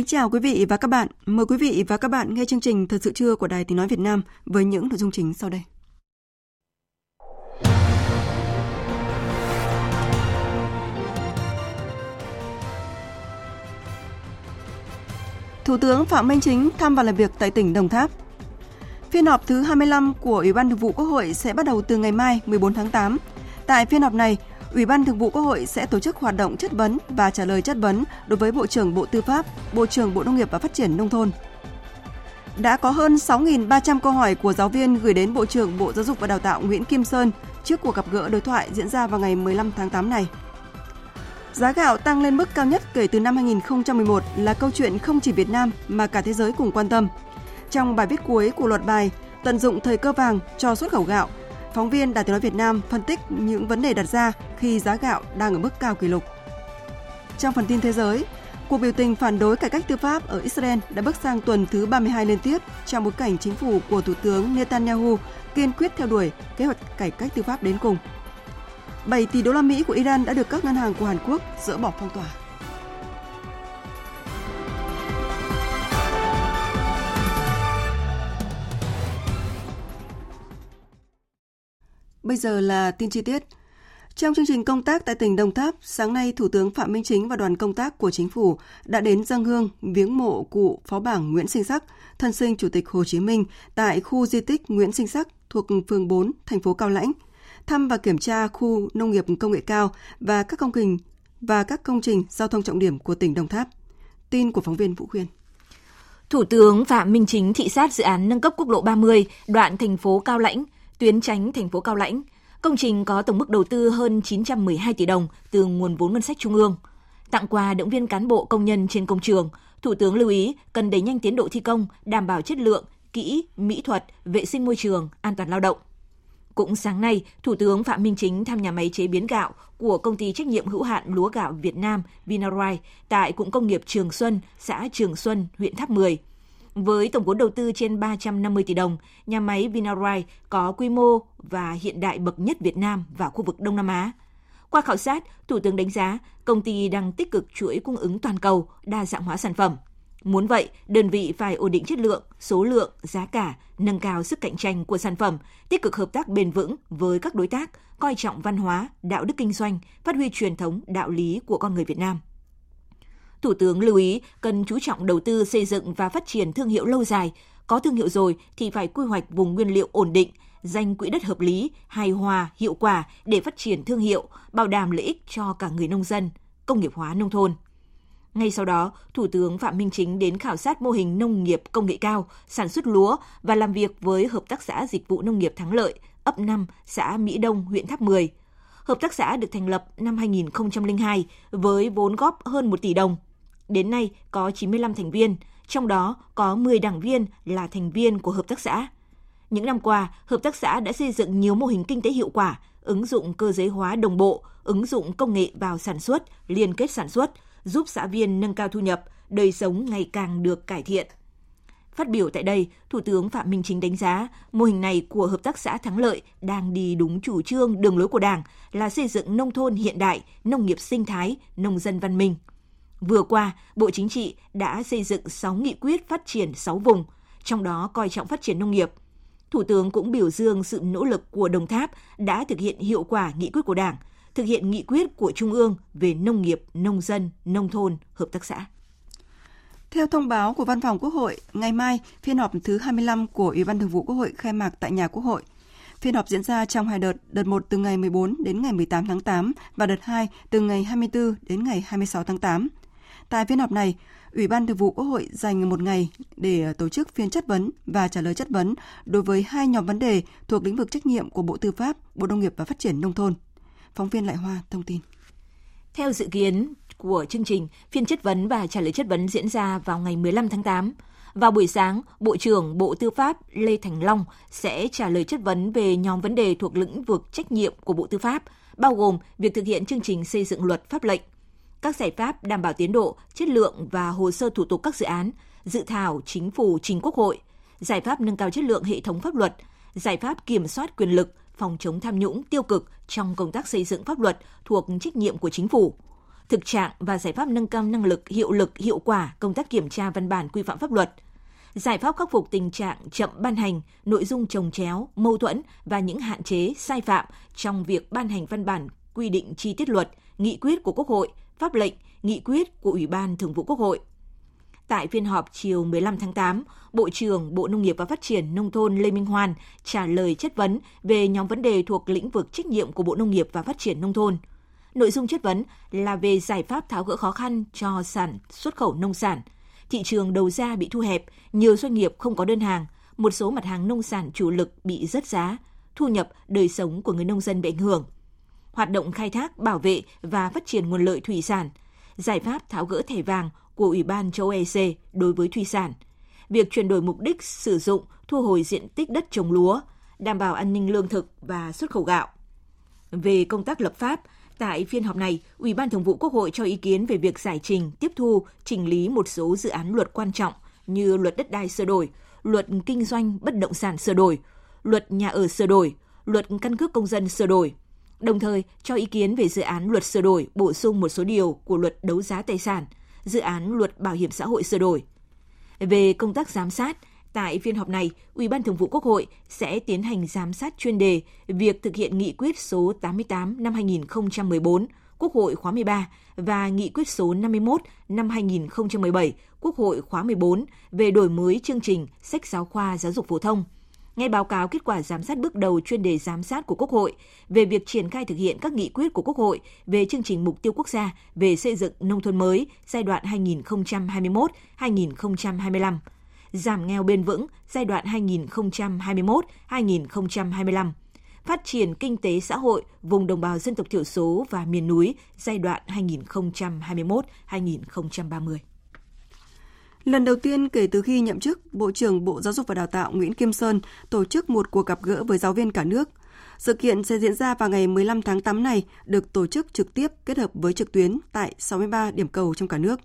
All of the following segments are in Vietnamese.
Kính chào quý vị và các bạn. Mời quý vị và các bạn nghe chương trình Thật sự trưa của Đài Tiếng Nói Việt Nam với những nội dung chính sau đây. Thủ tướng Phạm Minh Chính thăm và làm việc tại tỉnh Đồng Tháp. Phiên họp thứ 25 của Ủy ban Thường vụ Quốc hội sẽ bắt đầu từ ngày mai 14 tháng 8. Tại phiên họp này, Ủy ban Thường vụ Quốc hội sẽ tổ chức hoạt động chất vấn và trả lời chất vấn đối với Bộ trưởng Bộ Tư pháp, Bộ trưởng Bộ Nông nghiệp và Phát triển Nông thôn. Đã có hơn 6.300 câu hỏi của giáo viên gửi đến Bộ trưởng Bộ Giáo dục và Đào tạo Nguyễn Kim Sơn trước cuộc gặp gỡ đối thoại diễn ra vào ngày 15 tháng 8 này. Giá gạo tăng lên mức cao nhất kể từ năm 2011 là câu chuyện không chỉ Việt Nam mà cả thế giới cùng quan tâm. Trong bài viết cuối của loạt bài Tận dụng thời cơ vàng cho xuất khẩu gạo, Phóng viên Đài Tiếng nói Việt Nam phân tích những vấn đề đặt ra khi giá gạo đang ở mức cao kỷ lục. Trong phần tin thế giới, cuộc biểu tình phản đối cải cách tư pháp ở Israel đã bước sang tuần thứ 32 liên tiếp trong bối cảnh chính phủ của Thủ tướng Netanyahu kiên quyết theo đuổi kế hoạch cải cách tư pháp đến cùng. 7 tỷ đô la Mỹ của Iran đã được các ngân hàng của Hàn Quốc dỡ bỏ phong tỏa. Bây giờ là tin chi tiết. Trong chương trình công tác tại tỉnh Đồng Tháp, sáng nay Thủ tướng Phạm Minh Chính và đoàn công tác của chính phủ đã đến dân hương viếng mộ cụ Phó bảng Nguyễn Sinh Sắc, thân sinh Chủ tịch Hồ Chí Minh tại khu di tích Nguyễn Sinh Sắc thuộc phường 4, thành phố Cao Lãnh, thăm và kiểm tra khu nông nghiệp công nghệ cao và các công trình và các công trình giao thông trọng điểm của tỉnh Đồng Tháp. Tin của phóng viên Vũ Khuyên. Thủ tướng Phạm Minh Chính thị sát dự án nâng cấp quốc lộ 30 đoạn thành phố Cao Lãnh, tuyến tránh thành phố Cao Lãnh. Công trình có tổng mức đầu tư hơn 912 tỷ đồng từ nguồn vốn ngân sách trung ương. Tặng quà động viên cán bộ công nhân trên công trường, Thủ tướng lưu ý cần đẩy nhanh tiến độ thi công, đảm bảo chất lượng, kỹ, mỹ thuật, vệ sinh môi trường, an toàn lao động. Cũng sáng nay, Thủ tướng Phạm Minh Chính thăm nhà máy chế biến gạo của công ty trách nhiệm hữu hạn lúa gạo Việt Nam Vinarai tại cụm công nghiệp Trường Xuân, xã Trường Xuân, huyện Tháp 10. Với tổng vốn đầu tư trên 350 tỷ đồng, nhà máy Vinarai có quy mô và hiện đại bậc nhất Việt Nam và khu vực Đông Nam Á. Qua khảo sát, Thủ tướng đánh giá công ty đang tích cực chuỗi cung ứng toàn cầu, đa dạng hóa sản phẩm. Muốn vậy, đơn vị phải ổn định chất lượng, số lượng, giá cả, nâng cao sức cạnh tranh của sản phẩm, tích cực hợp tác bền vững với các đối tác, coi trọng văn hóa, đạo đức kinh doanh, phát huy truyền thống, đạo lý của con người Việt Nam. Thủ tướng lưu ý cần chú trọng đầu tư xây dựng và phát triển thương hiệu lâu dài. Có thương hiệu rồi thì phải quy hoạch vùng nguyên liệu ổn định, danh quỹ đất hợp lý, hài hòa, hiệu quả để phát triển thương hiệu, bảo đảm lợi ích cho cả người nông dân, công nghiệp hóa nông thôn. Ngay sau đó, Thủ tướng Phạm Minh Chính đến khảo sát mô hình nông nghiệp công nghệ cao, sản xuất lúa và làm việc với Hợp tác xã Dịch vụ Nông nghiệp Thắng Lợi, ấp 5, xã Mỹ Đông, huyện Tháp 10. Hợp tác xã được thành lập năm 2002 với vốn góp hơn 1 tỷ đồng Đến nay có 95 thành viên, trong đó có 10 đảng viên là thành viên của hợp tác xã. Những năm qua, hợp tác xã đã xây dựng nhiều mô hình kinh tế hiệu quả, ứng dụng cơ giới hóa đồng bộ, ứng dụng công nghệ vào sản xuất, liên kết sản xuất, giúp xã viên nâng cao thu nhập, đời sống ngày càng được cải thiện. Phát biểu tại đây, Thủ tướng Phạm Minh Chính đánh giá mô hình này của Hợp tác xã Thắng Lợi đang đi đúng chủ trương đường lối của Đảng là xây dựng nông thôn hiện đại, nông nghiệp sinh thái, nông dân văn minh – Vừa qua, Bộ Chính trị đã xây dựng 6 nghị quyết phát triển 6 vùng, trong đó coi trọng phát triển nông nghiệp. Thủ tướng cũng biểu dương sự nỗ lực của Đồng Tháp đã thực hiện hiệu quả nghị quyết của Đảng, thực hiện nghị quyết của Trung ương về nông nghiệp, nông dân, nông thôn, hợp tác xã. Theo thông báo của Văn phòng Quốc hội, ngày mai phiên họp thứ 25 của Ủy ban Thường vụ Quốc hội khai mạc tại nhà Quốc hội. Phiên họp diễn ra trong hai đợt, đợt 1 từ ngày 14 đến ngày 18 tháng 8 và đợt 2 từ ngày 24 đến ngày 26 tháng 8. Tại phiên họp này, Ủy ban Thường vụ Quốc hội dành một ngày để ờ, tổ chức phiên chất vấn và trả lời chất vấn đối với hai nhóm vấn đề thuộc lĩnh vực trách nhiệm của Bộ Tư pháp, Bộ Nông nghiệp và Phát triển Nông thôn. Phóng viên Lại Hoa thông tin. Theo dự kiến của chương trình, phiên chất vấn và trả lời chất vấn diễn ra vào ngày 15 tháng 8. Vào buổi sáng, Bộ trưởng Bộ Tư pháp Lê Thành Long sẽ trả lời chất vấn về nhóm vấn đề thuộc lĩnh vực trách nhiệm của Bộ Tư pháp, bao gồm việc thực hiện chương trình xây dựng luật pháp lệnh, các giải pháp đảm bảo tiến độ, chất lượng và hồ sơ thủ tục các dự án, dự thảo chính phủ trình Quốc hội, giải pháp nâng cao chất lượng hệ thống pháp luật, giải pháp kiểm soát quyền lực, phòng chống tham nhũng tiêu cực trong công tác xây dựng pháp luật thuộc trách nhiệm của chính phủ. Thực trạng và giải pháp nâng cao năng lực, hiệu lực, hiệu quả công tác kiểm tra văn bản quy phạm pháp luật, giải pháp khắc phục tình trạng chậm ban hành, nội dung trồng chéo, mâu thuẫn và những hạn chế, sai phạm trong việc ban hành văn bản quy định chi tiết luật, nghị quyết của Quốc hội, pháp lệnh, nghị quyết của Ủy ban Thường vụ Quốc hội. Tại phiên họp chiều 15 tháng 8, Bộ trưởng Bộ Nông nghiệp và Phát triển Nông thôn Lê Minh Hoan trả lời chất vấn về nhóm vấn đề thuộc lĩnh vực trách nhiệm của Bộ Nông nghiệp và Phát triển Nông thôn – Nội dung chất vấn là về giải pháp tháo gỡ khó khăn cho sản xuất khẩu nông sản. Thị trường đầu ra bị thu hẹp, nhiều doanh nghiệp không có đơn hàng, một số mặt hàng nông sản chủ lực bị rớt giá, thu nhập, đời sống của người nông dân bị ảnh hưởng. Hoạt động khai thác, bảo vệ và phát triển nguồn lợi thủy sản, giải pháp tháo gỡ thẻ vàng của Ủy ban châu EC đối với thủy sản, việc chuyển đổi mục đích sử dụng, thu hồi diện tích đất trồng lúa, đảm bảo an ninh lương thực và xuất khẩu gạo. Về công tác lập pháp, Tại phiên họp này, Ủy ban Thường vụ Quốc hội cho ý kiến về việc giải trình, tiếp thu, chỉnh lý một số dự án luật quan trọng như luật đất đai sửa đổi, luật kinh doanh bất động sản sửa đổi, luật nhà ở sửa đổi, luật căn cước công dân sửa đổi. Đồng thời cho ý kiến về dự án luật sửa đổi, bổ sung một số điều của luật đấu giá tài sản, dự án luật bảo hiểm xã hội sửa đổi. Về công tác giám sát, Tại phiên họp này, Ủy ban Thường vụ Quốc hội sẽ tiến hành giám sát chuyên đề việc thực hiện nghị quyết số 88 năm 2014 Quốc hội khóa 13 và nghị quyết số 51 năm 2017 Quốc hội khóa 14 về đổi mới chương trình sách giáo khoa giáo dục phổ thông. Nghe báo cáo kết quả giám sát bước đầu chuyên đề giám sát của Quốc hội về việc triển khai thực hiện các nghị quyết của Quốc hội về chương trình mục tiêu quốc gia về xây dựng nông thôn mới giai đoạn 2021-2025 giảm nghèo bền vững giai đoạn 2021-2025, phát triển kinh tế xã hội vùng đồng bào dân tộc thiểu số và miền núi giai đoạn 2021-2030. Lần đầu tiên kể từ khi nhậm chức, Bộ trưởng Bộ Giáo dục và Đào tạo Nguyễn Kim Sơn tổ chức một cuộc gặp gỡ với giáo viên cả nước. Sự kiện sẽ diễn ra vào ngày 15 tháng 8 này, được tổ chức trực tiếp kết hợp với trực tuyến tại 63 điểm cầu trong cả nước.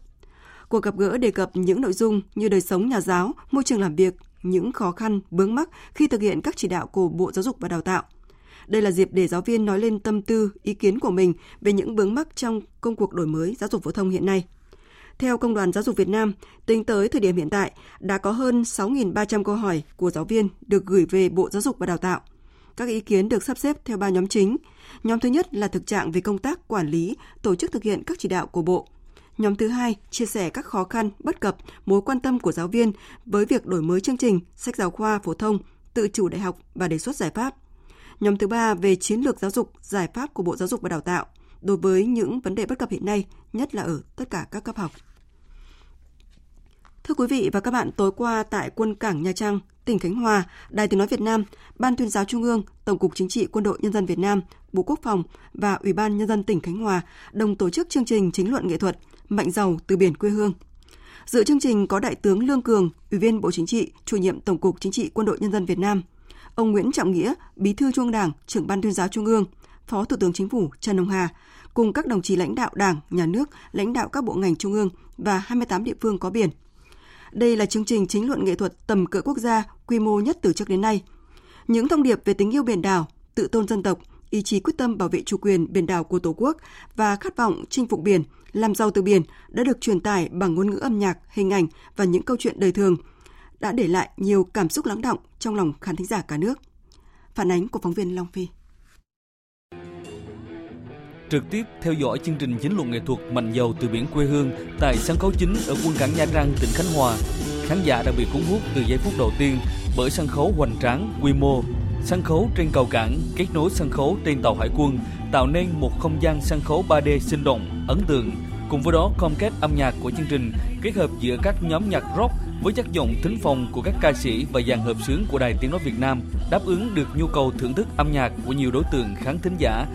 Cuộc gặp gỡ đề cập những nội dung như đời sống nhà giáo, môi trường làm việc, những khó khăn, bướng mắc khi thực hiện các chỉ đạo của Bộ Giáo dục và Đào tạo. Đây là dịp để giáo viên nói lên tâm tư, ý kiến của mình về những bướng mắc trong công cuộc đổi mới giáo dục phổ thông hiện nay. Theo Công đoàn Giáo dục Việt Nam, tính tới thời điểm hiện tại, đã có hơn 6.300 câu hỏi của giáo viên được gửi về Bộ Giáo dục và Đào tạo. Các ý kiến được sắp xếp theo ba nhóm chính. Nhóm thứ nhất là thực trạng về công tác quản lý, tổ chức thực hiện các chỉ đạo của Bộ. Nhóm thứ hai chia sẻ các khó khăn, bất cập, mối quan tâm của giáo viên với việc đổi mới chương trình, sách giáo khoa phổ thông, tự chủ đại học và đề xuất giải pháp. Nhóm thứ ba về chiến lược giáo dục, giải pháp của Bộ Giáo dục và Đào tạo đối với những vấn đề bất cập hiện nay, nhất là ở tất cả các cấp học. Thưa quý vị và các bạn, tối qua tại quân cảng Nha Trang, tỉnh Khánh Hòa, Đài Tiếng Nói Việt Nam, Ban tuyên giáo Trung ương, Tổng cục Chính trị Quân đội Nhân dân Việt Nam, Bộ Quốc phòng và Ủy ban Nhân dân tỉnh Khánh Hòa đồng tổ chức chương trình chính luận nghệ thuật Mạnh giàu từ biển quê hương. Dự chương trình có Đại tướng Lương Cường, Ủy viên Bộ Chính trị, Chủ nhiệm Tổng cục Chính trị Quân đội Nhân dân Việt Nam, ông Nguyễn Trọng Nghĩa, Bí thư Trung Đảng, Trưởng ban Tuyên giáo Trung ương, Phó Thủ tướng Chính phủ Trần Hồng Hà, cùng các đồng chí lãnh đạo Đảng, Nhà nước, lãnh đạo các bộ ngành trung ương và 28 địa phương có biển. Đây là chương trình chính luận nghệ thuật tầm cỡ quốc gia quy mô nhất từ trước đến nay. Những thông điệp về tình yêu biển đảo, tự tôn dân tộc, ý chí quyết tâm bảo vệ chủ quyền biển đảo của Tổ quốc và khát vọng chinh phục biển, làm giàu từ biển đã được truyền tải bằng ngôn ngữ âm nhạc, hình ảnh và những câu chuyện đời thường, đã để lại nhiều cảm xúc lắng động trong lòng khán thính giả cả nước. Phản ánh của phóng viên Long Phi. Trực tiếp theo dõi chương trình chính luận nghệ thuật Mạnh dầu từ biển quê hương tại sân khấu chính ở quân cảng Nha Trang, tỉnh Khánh Hòa, khán giả đã bị cuốn hút từ giây phút đầu tiên bởi sân khấu hoành tráng, quy mô, sân khấu trên cầu cảng kết nối sân khấu trên tàu hải quân, tạo nên một không gian sân khấu 3D sinh động, ấn tượng. Cùng với đó, công kết âm nhạc của chương trình kết hợp giữa các nhóm nhạc rock với chất giọng thính phòng của các ca sĩ và dàn hợp xướng của Đài Tiếng Nói Việt Nam đáp ứng được nhu cầu thưởng thức âm nhạc của nhiều đối tượng khán thính giả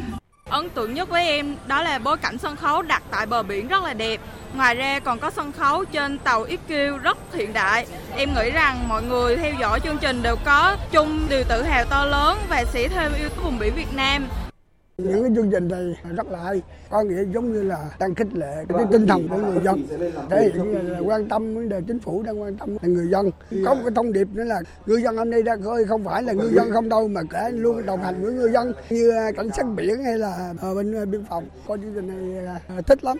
Ấn tượng nhất với em đó là bối cảnh sân khấu đặt tại bờ biển rất là đẹp. Ngoài ra còn có sân khấu trên tàu XQ rất hiện đại. Em nghĩ rằng mọi người theo dõi chương trình đều có chung điều tự hào to lớn và sẽ thêm yêu vùng biển Việt Nam. Những cái chương trình này rất là hay, có nghĩa giống như là đang khích lệ cái tinh thần của người dân, thể hiện là quan tâm vấn đề chính phủ đang quan tâm là người dân. Có một cái thông điệp nữa là ngư dân hôm nay ra khơi không phải là ngư dân không đâu mà kể luôn đồng hành với ngư dân như cảnh sát biển hay là bên biên phòng. Coi chương trình này thích lắm.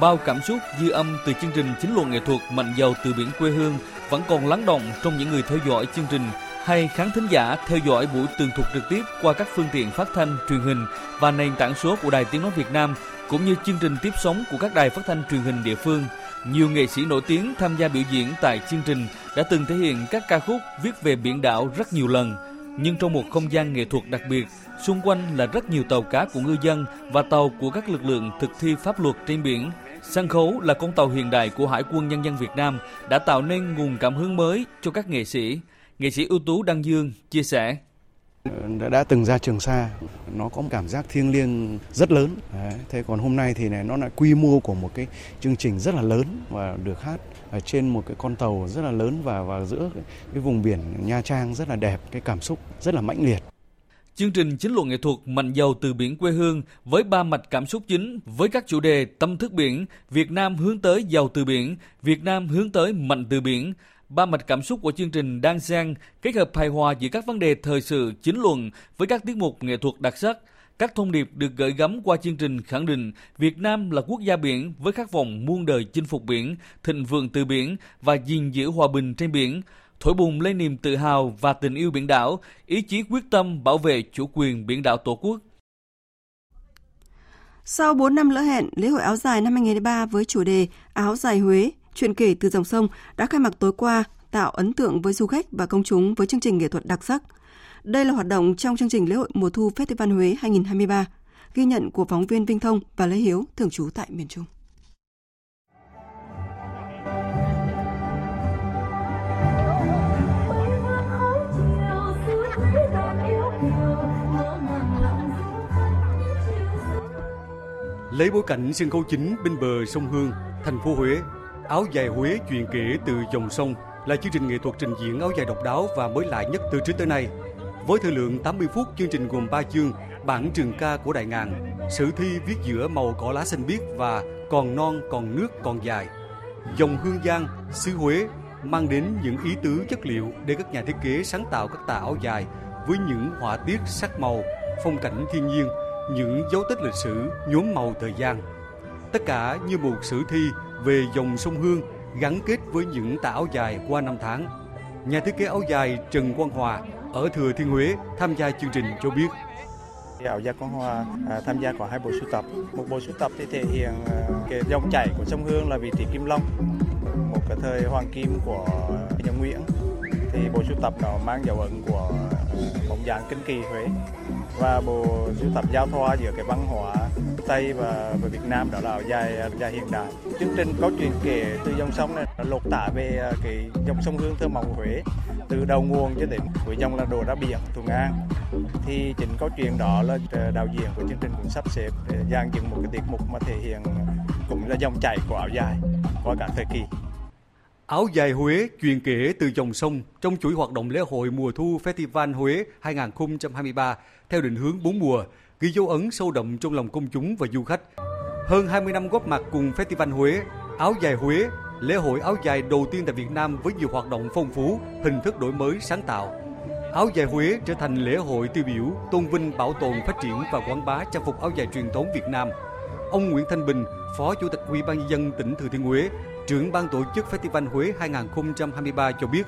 Bao cảm xúc dư âm từ chương trình chính luận nghệ thuật Mạnh giàu từ biển quê hương vẫn còn lắng động trong những người theo dõi chương trình hay khán thính giả theo dõi buổi tường thuật trực tiếp qua các phương tiện phát thanh, truyền hình và nền tảng số của Đài Tiếng Nói Việt Nam, cũng như chương trình tiếp sóng của các đài phát thanh truyền hình địa phương. Nhiều nghệ sĩ nổi tiếng tham gia biểu diễn tại chương trình đã từng thể hiện các ca khúc viết về biển đảo rất nhiều lần. Nhưng trong một không gian nghệ thuật đặc biệt, xung quanh là rất nhiều tàu cá của ngư dân và tàu của các lực lượng thực thi pháp luật trên biển. Sân khấu là con tàu hiện đại của Hải quân Nhân dân Việt Nam đã tạo nên nguồn cảm hứng mới cho các nghệ sĩ. Nghệ sĩ ưu tú Đăng Dương chia sẻ. Đã, đã từng ra Trường Sa, nó có một cảm giác thiêng liêng rất lớn. Đấy. Thế còn hôm nay thì này nó lại quy mô của một cái chương trình rất là lớn và được hát ở trên một cái con tàu rất là lớn và và giữa cái, cái vùng biển Nha Trang rất là đẹp, cái cảm xúc rất là mãnh liệt. Chương trình chính luận nghệ thuật Mạnh giàu từ biển quê hương với ba mạch cảm xúc chính với các chủ đề tâm thức biển, Việt Nam hướng tới giàu từ biển, Việt Nam hướng tới mạnh từ biển, Ba mạch cảm xúc của chương trình đang xen kết hợp hài hòa giữa các vấn đề thời sự chính luận với các tiết mục nghệ thuật đặc sắc. Các thông điệp được gửi gắm qua chương trình khẳng định Việt Nam là quốc gia biển với khát vọng muôn đời chinh phục biển, thịnh vượng từ biển và gìn giữ hòa bình trên biển, thổi bùng lên niềm tự hào và tình yêu biển đảo, ý chí quyết tâm bảo vệ chủ quyền biển đảo Tổ quốc. Sau 4 năm lỡ hẹn, lễ hội áo dài năm 2023 với chủ đề Áo dài Huế Chuyện kể từ dòng sông đã khai mạc tối qua, tạo ấn tượng với du khách và công chúng với chương trình nghệ thuật đặc sắc. Đây là hoạt động trong chương trình lễ hội mùa thu Festival Huế 2023, ghi nhận của phóng viên Vinh Thông và Lê Hiếu, thường trú tại miền Trung. Lấy bối cảnh sân khấu chính bên bờ sông Hương, thành phố Huế Áo dài Huế truyền kể từ dòng sông là chương trình nghệ thuật trình diễn áo dài độc đáo và mới lạ nhất từ trước tới nay. Với thời lượng 80 phút, chương trình gồm 3 chương, bản trường ca của Đại Ngàn, sử thi viết giữa màu cỏ lá xanh biếc và còn non, còn nước, còn dài. Dòng hương giang, xứ Huế mang đến những ý tứ chất liệu để các nhà thiết kế sáng tạo các tà áo dài với những họa tiết sắc màu, phong cảnh thiên nhiên, những dấu tích lịch sử nhuốm màu thời gian. Tất cả như một sử thi về dòng sông Hương gắn kết với những tà áo dài qua năm tháng. Nhà thiết kế áo dài Trần Quang Hòa ở Thừa Thiên Huế tham gia chương trình cho biết. Áo dài Quang Hòa à, tham gia có hai bộ sưu tập. Một bộ sưu tập thì thể hiện à, cái dòng chảy của sông Hương là vị trí Kim Long, một cái thời hoàng kim của nhà Nguyễn. Thì bộ sưu tập đó mang dấu ấn của bóng dáng kinh kỳ Huế và bộ sưu tập giao thoa giữa cái văn hóa Tây và, và Việt Nam đó là áo dài dài hiện đại. Chương trình có chuyện kể từ dòng sông này lột tả về à, cái dòng sông Hương thơ mộng Huế từ đầu nguồn cho đến cuối dòng là đổ ra biển Thuận An. Thì chính câu chuyện đó là à, đạo diễn của chương trình cũng sắp xếp à, dàn dựng một cái tiết mục mà thể hiện cũng là dòng chảy của áo dài qua cả thời kỳ. Áo dài Huế truyền kể từ dòng sông trong chuỗi hoạt động lễ hội mùa thu Festival Huế 2023 theo định hướng bốn mùa, ghi dấu ấn sâu đậm trong lòng công chúng và du khách. Hơn 20 năm góp mặt cùng Festival Huế, áo dài Huế, lễ hội áo dài đầu tiên tại Việt Nam với nhiều hoạt động phong phú, hình thức đổi mới sáng tạo. Áo dài Huế trở thành lễ hội tiêu biểu tôn vinh bảo tồn phát triển và quảng bá trang phục áo dài truyền thống Việt Nam. Ông Nguyễn Thanh Bình, Phó Chủ tịch Ủy ban nhân dân tỉnh Thừa Thiên Huế trưởng ban tổ chức Festival Huế 2023 cho biết.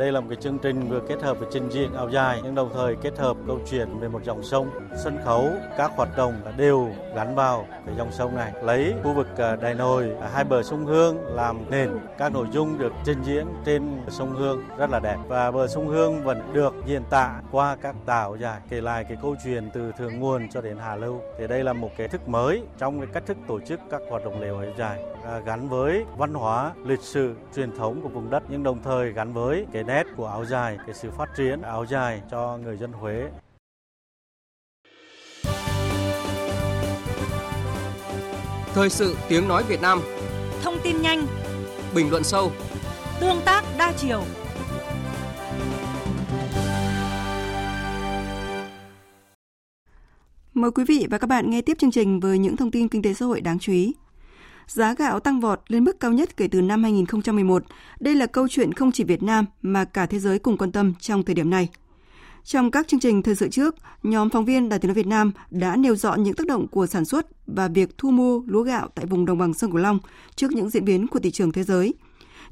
Đây là một cái chương trình vừa kết hợp với trình diễn áo dài nhưng đồng thời kết hợp câu chuyện về một dòng sông, sân khấu, các hoạt động đều gắn vào cái dòng sông này. Lấy khu vực à, đài Đại Nội, à, hai bờ sông Hương làm nền, các nội dung được trình diễn trên sông Hương rất là đẹp và bờ sông Hương vẫn được diễn tả qua các tàu dài kể lại cái câu chuyện từ thượng nguồn cho đến Hà Lưu. Thì đây là một cái thức mới trong cái cách thức tổ chức các hoạt động lễ hội dài à, gắn với văn hóa, lịch sử, truyền thống của vùng đất nhưng đồng thời gắn với cái nét của áo dài, cái sự phát triển áo dài cho người dân Huế. Thời sự tiếng nói Việt Nam Thông tin nhanh Bình luận sâu Tương tác đa chiều Mời quý vị và các bạn nghe tiếp chương trình với những thông tin kinh tế xã hội đáng chú ý. Giá gạo tăng vọt lên mức cao nhất kể từ năm 2011. Đây là câu chuyện không chỉ Việt Nam mà cả thế giới cùng quan tâm trong thời điểm này. Trong các chương trình thời sự trước, nhóm phóng viên Đài Tiếng nói Việt Nam đã nêu rõ những tác động của sản xuất và việc thu mua lúa gạo tại vùng đồng bằng sông Cửu Long trước những diễn biến của thị trường thế giới.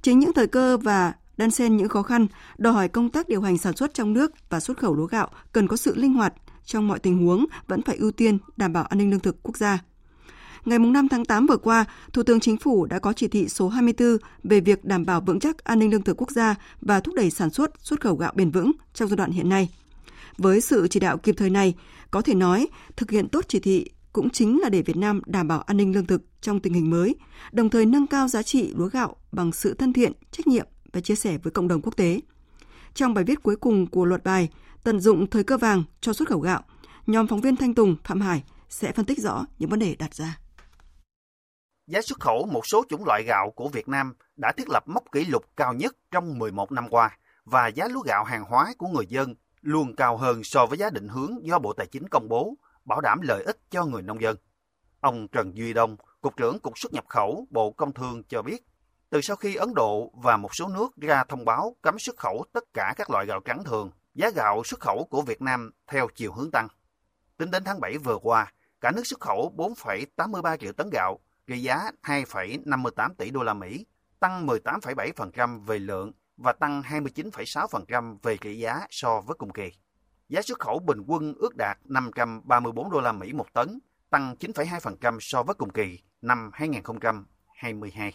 Chính những thời cơ và đan xen những khó khăn đòi hỏi công tác điều hành sản xuất trong nước và xuất khẩu lúa gạo cần có sự linh hoạt trong mọi tình huống vẫn phải ưu tiên đảm bảo an ninh lương thực quốc gia. Ngày 5 tháng 8 vừa qua, Thủ tướng Chính phủ đã có chỉ thị số 24 về việc đảm bảo vững chắc an ninh lương thực quốc gia và thúc đẩy sản xuất, xuất khẩu gạo bền vững trong giai đoạn hiện nay. Với sự chỉ đạo kịp thời này, có thể nói thực hiện tốt chỉ thị cũng chính là để Việt Nam đảm bảo an ninh lương thực trong tình hình mới, đồng thời nâng cao giá trị lúa gạo bằng sự thân thiện, trách nhiệm và chia sẻ với cộng đồng quốc tế. Trong bài viết cuối cùng của luật bài, tận dụng thời cơ vàng cho xuất khẩu gạo, nhóm phóng viên Thanh Tùng, Phạm Hải sẽ phân tích rõ những vấn đề đặt ra. Giá xuất khẩu một số chủng loại gạo của Việt Nam đã thiết lập mốc kỷ lục cao nhất trong 11 năm qua và giá lúa gạo hàng hóa của người dân luôn cao hơn so với giá định hướng do Bộ Tài chính công bố, bảo đảm lợi ích cho người nông dân. Ông Trần Duy Đông, Cục trưởng Cục xuất nhập khẩu Bộ Công Thương cho biết, từ sau khi Ấn Độ và một số nước ra thông báo cấm xuất khẩu tất cả các loại gạo trắng thường, giá gạo xuất khẩu của Việt Nam theo chiều hướng tăng. Tính đến tháng 7 vừa qua, cả nước xuất khẩu 4,83 triệu tấn gạo, trị giá 2,58 tỷ đô la Mỹ, tăng 18,7% về lượng và tăng 29,6% về trị giá so với cùng kỳ. Giá xuất khẩu bình quân ước đạt 534 đô la Mỹ một tấn, tăng 9,2% so với cùng kỳ năm 2022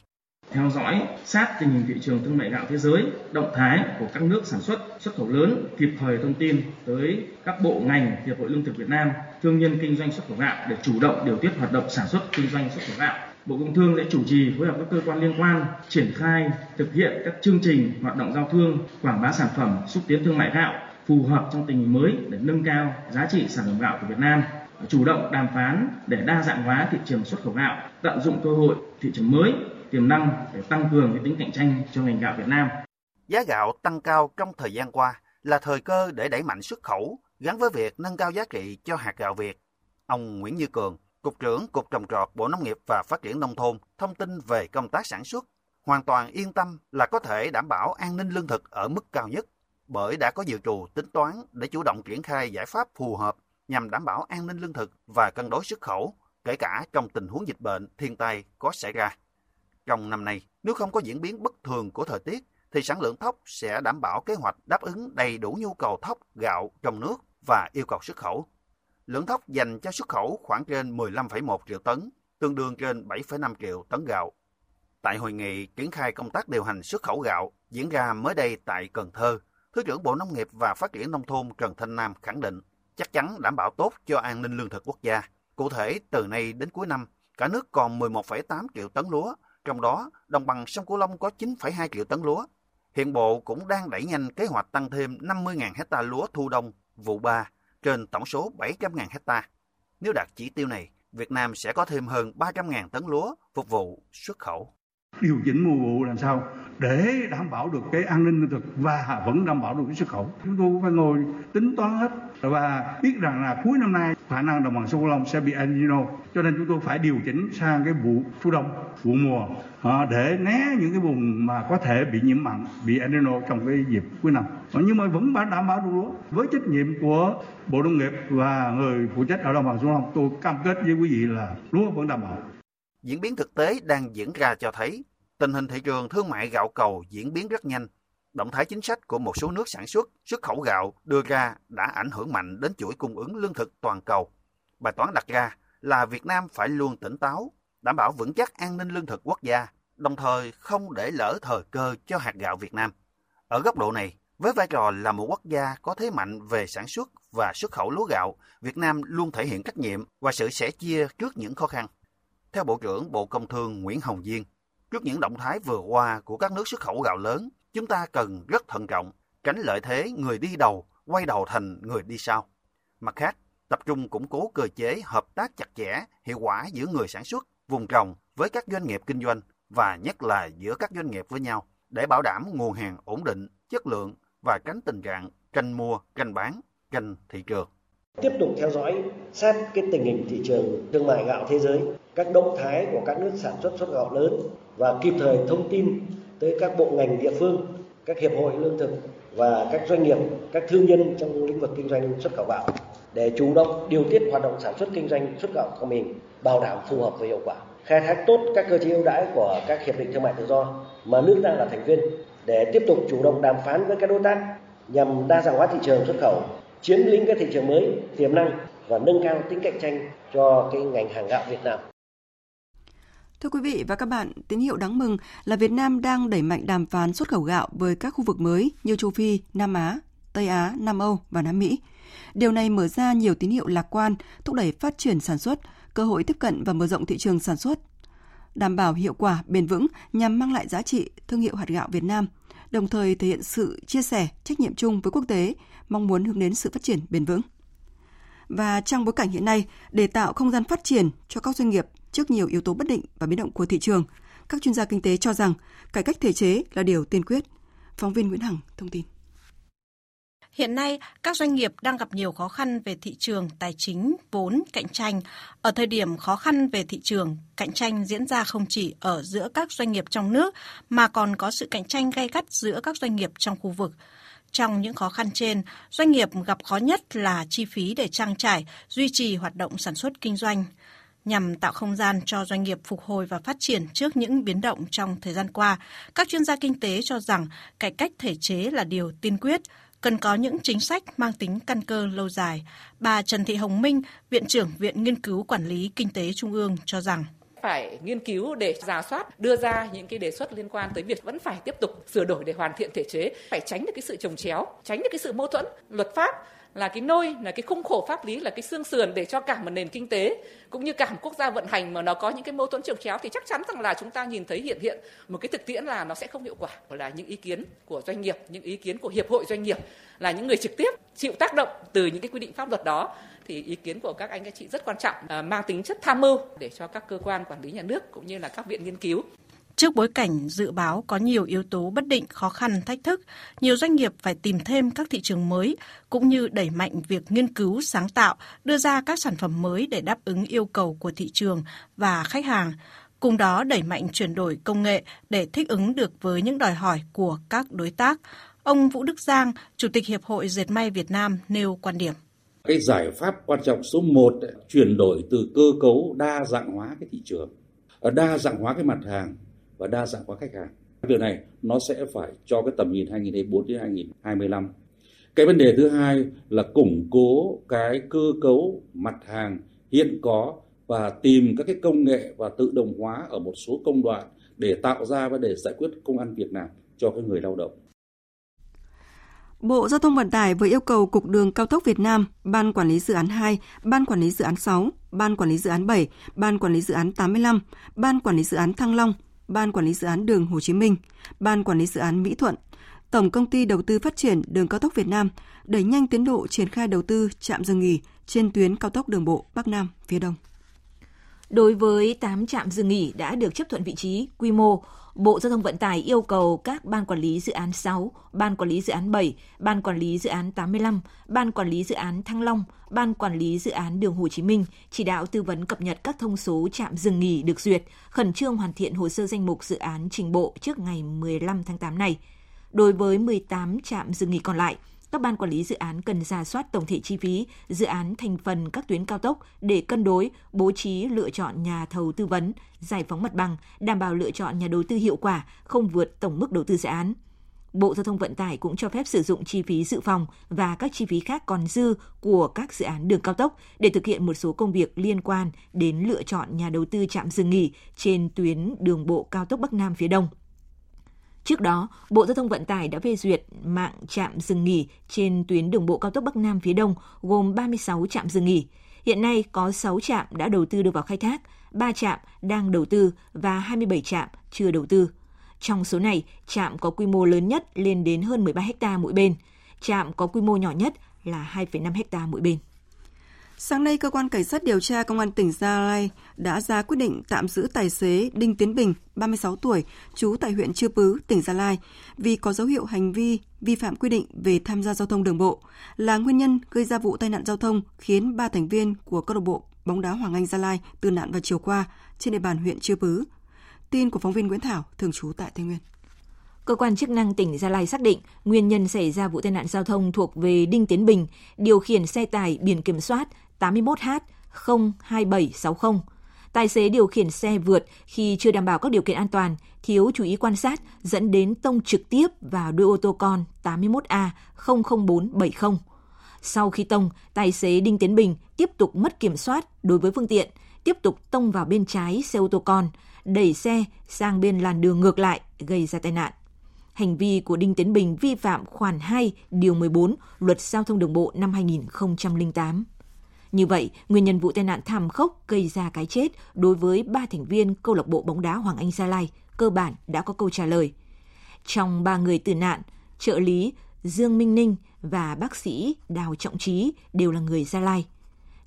theo dõi sát tình hình thị trường thương mại gạo thế giới, động thái của các nước sản xuất, xuất khẩu lớn, kịp thời thông tin tới các bộ ngành, Hiệp hội Lương thực Việt Nam, thương nhân kinh doanh xuất khẩu gạo để chủ động điều tiết hoạt động sản xuất kinh doanh xuất khẩu gạo. Bộ Công Thương sẽ chủ trì phối hợp các cơ quan liên quan triển khai thực hiện các chương trình hoạt động giao thương, quảng bá sản phẩm, xúc tiến thương mại gạo phù hợp trong tình hình mới để nâng cao giá trị sản phẩm gạo của Việt Nam chủ động đàm phán để đa dạng hóa thị trường xuất khẩu gạo, tận dụng cơ hội thị trường mới tiềm năng để tăng cường cái tính cạnh tranh cho ngành gạo Việt Nam. Giá gạo tăng cao trong thời gian qua là thời cơ để đẩy mạnh xuất khẩu gắn với việc nâng cao giá trị cho hạt gạo Việt. Ông Nguyễn Như Cường, Cục trưởng Cục Trồng trọt Bộ Nông nghiệp và Phát triển Nông thôn thông tin về công tác sản xuất, hoàn toàn yên tâm là có thể đảm bảo an ninh lương thực ở mức cao nhất, bởi đã có dự trù tính toán để chủ động triển khai giải pháp phù hợp nhằm đảm bảo an ninh lương thực và cân đối xuất khẩu, kể cả trong tình huống dịch bệnh, thiên tai có xảy ra. Trong năm nay, nếu không có diễn biến bất thường của thời tiết, thì sản lượng thóc sẽ đảm bảo kế hoạch đáp ứng đầy đủ nhu cầu thóc, gạo trong nước và yêu cầu xuất khẩu. Lượng thóc dành cho xuất khẩu khoảng trên 15,1 triệu tấn, tương đương trên 7,5 triệu tấn gạo. Tại hội nghị triển khai công tác điều hành xuất khẩu gạo diễn ra mới đây tại Cần Thơ, Thứ trưởng Bộ Nông nghiệp và Phát triển Nông thôn Trần Thanh Nam khẳng định chắc chắn đảm bảo tốt cho an ninh lương thực quốc gia. Cụ thể, từ nay đến cuối năm, cả nước còn 11,8 triệu tấn lúa, trong đó đồng bằng sông Cửu Long có 9,2 triệu tấn lúa. Hiện Bộ cũng đang đẩy nhanh kế hoạch tăng thêm 50.000 hecta lúa thu đông vụ 3 trên tổng số 700.000 hecta. Nếu đạt chỉ tiêu này, Việt Nam sẽ có thêm hơn 300.000 tấn lúa phục vụ xuất khẩu điều chỉnh mùa vụ làm sao để đảm bảo được cái an ninh lương thực và vẫn đảm bảo được cái xuất khẩu. Chúng tôi phải ngồi tính toán hết và biết rằng là cuối năm nay khả năng đồng bằng sông Cửu Long sẽ bị El Nino. Cho nên chúng tôi phải điều chỉnh sang cái vụ thu đông, vụ mùa à, để né những cái vùng mà có thể bị nhiễm mặn, bị El Nino trong cái dịp cuối năm. Ờ, nhưng mà vẫn phải đảm bảo được lúa. Với trách nhiệm của bộ nông nghiệp và người phụ trách ở đồng bằng sông Cửu Long, tôi cam kết với quý vị là lúa vẫn đảm bảo. Diễn biến thực tế đang diễn ra cho thấy tình hình thị trường thương mại gạo cầu diễn biến rất nhanh. động thái chính sách của một số nước sản xuất, xuất khẩu gạo đưa ra đã ảnh hưởng mạnh đến chuỗi cung ứng lương thực toàn cầu. Bài toán đặt ra là Việt Nam phải luôn tỉnh táo, đảm bảo vững chắc an ninh lương thực quốc gia, đồng thời không để lỡ thời cơ cho hạt gạo Việt Nam. Ở góc độ này, với vai trò là một quốc gia có thế mạnh về sản xuất và xuất khẩu lúa gạo, Việt Nam luôn thể hiện trách nhiệm và sự sẻ chia trước những khó khăn. Theo Bộ trưởng Bộ Công Thương Nguyễn Hồng Diên, trước những động thái vừa qua của các nước xuất khẩu gạo lớn, chúng ta cần rất thận trọng, tránh lợi thế người đi đầu quay đầu thành người đi sau. Mặt khác, tập trung củng cố cơ chế hợp tác chặt chẽ, hiệu quả giữa người sản xuất, vùng trồng với các doanh nghiệp kinh doanh và nhất là giữa các doanh nghiệp với nhau để bảo đảm nguồn hàng ổn định, chất lượng và tránh tình trạng tranh mua, tranh bán, tranh thị trường. Tiếp tục theo dõi sát cái tình hình thị trường thương mại gạo thế giới, các động thái của các nước sản xuất xuất gạo lớn và kịp thời thông tin tới các bộ ngành địa phương, các hiệp hội lương thực và các doanh nghiệp, các thương nhân trong lĩnh vực kinh doanh xuất khẩu gạo để chủ động điều tiết hoạt động sản xuất kinh doanh xuất gạo của mình bảo đảm phù hợp và hiệu quả. Khai thác tốt các cơ chế ưu đãi của các hiệp định thương mại tự do mà nước ta là thành viên để tiếp tục chủ động đàm phán với các đối tác nhằm đa dạng hóa thị trường xuất khẩu, chiếm lĩnh các thị trường mới tiềm năng và nâng cao tính cạnh tranh cho cái ngành hàng gạo Việt Nam. Thưa quý vị và các bạn, tín hiệu đáng mừng là Việt Nam đang đẩy mạnh đàm phán xuất khẩu gạo với các khu vực mới như châu Phi, Nam Á, Tây Á, Nam Âu và Nam Mỹ. Điều này mở ra nhiều tín hiệu lạc quan, thúc đẩy phát triển sản xuất, cơ hội tiếp cận và mở rộng thị trường sản xuất, đảm bảo hiệu quả bền vững nhằm mang lại giá trị thương hiệu hạt gạo Việt Nam, đồng thời thể hiện sự chia sẻ, trách nhiệm chung với quốc tế, mong muốn hướng đến sự phát triển bền vững. Và trong bối cảnh hiện nay, để tạo không gian phát triển cho các doanh nghiệp trước nhiều yếu tố bất định và biến động của thị trường, các chuyên gia kinh tế cho rằng cải cách thể chế là điều tiên quyết. Phóng viên Nguyễn Hằng thông tin. Hiện nay, các doanh nghiệp đang gặp nhiều khó khăn về thị trường, tài chính, vốn, cạnh tranh. Ở thời điểm khó khăn về thị trường, cạnh tranh diễn ra không chỉ ở giữa các doanh nghiệp trong nước mà còn có sự cạnh tranh gay gắt giữa các doanh nghiệp trong khu vực. Trong những khó khăn trên, doanh nghiệp gặp khó nhất là chi phí để trang trải, duy trì hoạt động sản xuất kinh doanh nhằm tạo không gian cho doanh nghiệp phục hồi và phát triển trước những biến động trong thời gian qua. Các chuyên gia kinh tế cho rằng cải cách thể chế là điều tiên quyết, cần có những chính sách mang tính căn cơ lâu dài. Bà Trần Thị Hồng Minh, Viện trưởng Viện Nghiên cứu Quản lý Kinh tế Trung ương cho rằng phải nghiên cứu để giả soát đưa ra những cái đề xuất liên quan tới việc vẫn phải tiếp tục sửa đổi để hoàn thiện thể chế phải tránh được cái sự trồng chéo tránh được cái sự mâu thuẫn luật pháp là cái nôi, là cái khung khổ pháp lý, là cái xương sườn để cho cả một nền kinh tế, cũng như cả một quốc gia vận hành mà nó có những cái mâu thuẫn trồng chéo, thì chắc chắn rằng là chúng ta nhìn thấy hiện hiện một cái thực tiễn là nó sẽ không hiệu quả. Là những ý kiến của doanh nghiệp, những ý kiến của hiệp hội doanh nghiệp, là những người trực tiếp chịu tác động từ những cái quy định pháp luật đó. Thì ý kiến của các anh các chị rất quan trọng à, mang tính chất tham mưu để cho các cơ quan quản lý nhà nước cũng như là các viện nghiên cứu. Trước bối cảnh dự báo có nhiều yếu tố bất định, khó khăn, thách thức, nhiều doanh nghiệp phải tìm thêm các thị trường mới cũng như đẩy mạnh việc nghiên cứu, sáng tạo, đưa ra các sản phẩm mới để đáp ứng yêu cầu của thị trường và khách hàng. Cùng đó đẩy mạnh chuyển đổi công nghệ để thích ứng được với những đòi hỏi của các đối tác. Ông Vũ Đức Giang, Chủ tịch Hiệp hội Dệt may Việt Nam nêu quan điểm. Cái giải pháp quan trọng số 1 chuyển đổi từ cơ cấu đa dạng hóa cái thị trường, ờ, đa dạng hóa cái mặt hàng và đa dạng hóa khách hàng. Điều này nó sẽ phải cho cái tầm nhìn 2024 đến 2025. Cái vấn đề thứ hai là củng cố cái cơ cấu mặt hàng hiện có và tìm các cái công nghệ và tự động hóa ở một số công đoạn để tạo ra và để giải quyết công ăn việc làm cho cái người lao động. Bộ Giao thông Vận tải vừa yêu cầu Cục Đường Cao tốc Việt Nam, Ban Quản lý Dự án 2, Ban Quản lý Dự án 6, Ban Quản lý Dự án 7, Ban Quản lý Dự án 85, Ban Quản lý Dự án Thăng Long, Ban Quản lý Dự án Đường Hồ Chí Minh, Ban Quản lý Dự án Mỹ Thuận, Tổng Công ty Đầu tư Phát triển Đường Cao tốc Việt Nam đẩy nhanh tiến độ triển khai đầu tư trạm dừng nghỉ trên tuyến cao tốc đường bộ Bắc Nam phía Đông. Đối với 8 trạm dừng nghỉ đã được chấp thuận vị trí, quy mô, Bộ Giao thông Vận tải yêu cầu các ban quản lý dự án 6, ban quản lý dự án 7, ban quản lý dự án 85, ban quản lý dự án Thăng Long, ban quản lý dự án Đường Hồ Chí Minh chỉ đạo tư vấn cập nhật các thông số trạm dừng nghỉ được duyệt, khẩn trương hoàn thiện hồ sơ danh mục dự án trình bộ trước ngày 15 tháng 8 này. Đối với 18 trạm dừng nghỉ còn lại, các ban quản lý dự án cần ra soát tổng thể chi phí, dự án thành phần các tuyến cao tốc để cân đối, bố trí lựa chọn nhà thầu tư vấn, giải phóng mặt bằng, đảm bảo lựa chọn nhà đầu tư hiệu quả, không vượt tổng mức đầu tư dự án. Bộ Giao thông Vận tải cũng cho phép sử dụng chi phí dự phòng và các chi phí khác còn dư của các dự án đường cao tốc để thực hiện một số công việc liên quan đến lựa chọn nhà đầu tư trạm dừng nghỉ trên tuyến đường bộ cao tốc Bắc Nam phía Đông. Trước đó, Bộ Giao thông Vận tải đã phê duyệt mạng trạm dừng nghỉ trên tuyến đường bộ cao tốc Bắc Nam phía Đông gồm 36 trạm dừng nghỉ. Hiện nay có 6 trạm đã đầu tư được vào khai thác, 3 trạm đang đầu tư và 27 trạm chưa đầu tư. Trong số này, trạm có quy mô lớn nhất lên đến hơn 13 ha mỗi bên. Trạm có quy mô nhỏ nhất là 2,5 ha mỗi bên. Sáng nay, cơ quan cảnh sát điều tra công an tỉnh Gia Lai đã ra quyết định tạm giữ tài xế Đinh Tiến Bình, 36 tuổi, trú tại huyện Chư Pứ, tỉnh Gia Lai, vì có dấu hiệu hành vi vi phạm quy định về tham gia giao thông đường bộ, là nguyên nhân gây ra vụ tai nạn giao thông khiến ba thành viên của câu lạc bộ bóng đá Hoàng Anh Gia Lai tử nạn vào chiều qua trên địa bàn huyện Chư Pứ. Tin của phóng viên Nguyễn Thảo, thường trú tại Tây Nguyên. Cơ quan chức năng tỉnh Gia Lai xác định nguyên nhân xảy ra vụ tai nạn giao thông thuộc về Đinh Tiến Bình, điều khiển xe tải biển kiểm soát 81H 02760. Tài xế điều khiển xe vượt khi chưa đảm bảo các điều kiện an toàn, thiếu chú ý quan sát dẫn đến tông trực tiếp vào đuôi ô tô con 81A 00470. Sau khi tông, tài xế Đinh Tiến Bình tiếp tục mất kiểm soát đối với phương tiện, tiếp tục tông vào bên trái xe ô tô con, đẩy xe sang bên làn đường ngược lại gây ra tai nạn. Hành vi của Đinh Tiến Bình vi phạm khoản 2 điều 14 Luật Giao thông đường bộ năm 2008. Như vậy, nguyên nhân vụ tai nạn thảm khốc gây ra cái chết đối với ba thành viên câu lạc bộ bóng đá Hoàng Anh Gia Lai cơ bản đã có câu trả lời. Trong ba người tử nạn, trợ lý Dương Minh Ninh và bác sĩ Đào Trọng Trí đều là người Gia Lai.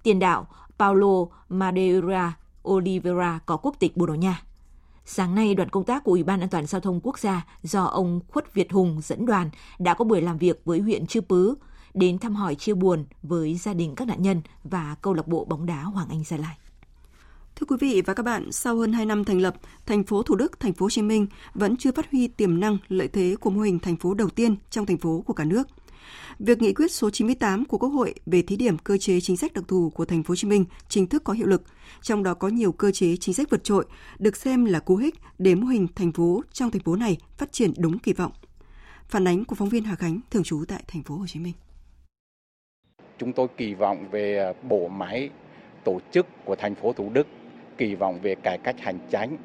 Tiền đạo Paulo Madeira Oliveira có quốc tịch Bồ Đào Nha. Sáng nay, đoàn công tác của Ủy ban An toàn Giao thông Quốc gia do ông Khuất Việt Hùng dẫn đoàn đã có buổi làm việc với huyện Chư Pứ, đến thăm hỏi chia buồn với gia đình các nạn nhân và câu lạc bộ bóng đá Hoàng Anh Gia Lai. Thưa quý vị và các bạn, sau hơn 2 năm thành lập, thành phố Thủ Đức, thành phố Hồ Chí Minh vẫn chưa phát huy tiềm năng lợi thế của mô hình thành phố đầu tiên trong thành phố của cả nước. Việc nghị quyết số 98 của Quốc hội về thí điểm cơ chế chính sách đặc thù của thành phố Hồ Chí Minh chính thức có hiệu lực, trong đó có nhiều cơ chế chính sách vượt trội được xem là cú hích để mô hình thành phố trong thành phố này phát triển đúng kỳ vọng. Phản ánh của phóng viên Hà Khánh thường trú tại thành phố Hồ Chí Minh. Chúng tôi kỳ vọng về à, bộ máy tổ chức của thành phố Thủ Đức, kỳ vọng về cải cách hành chính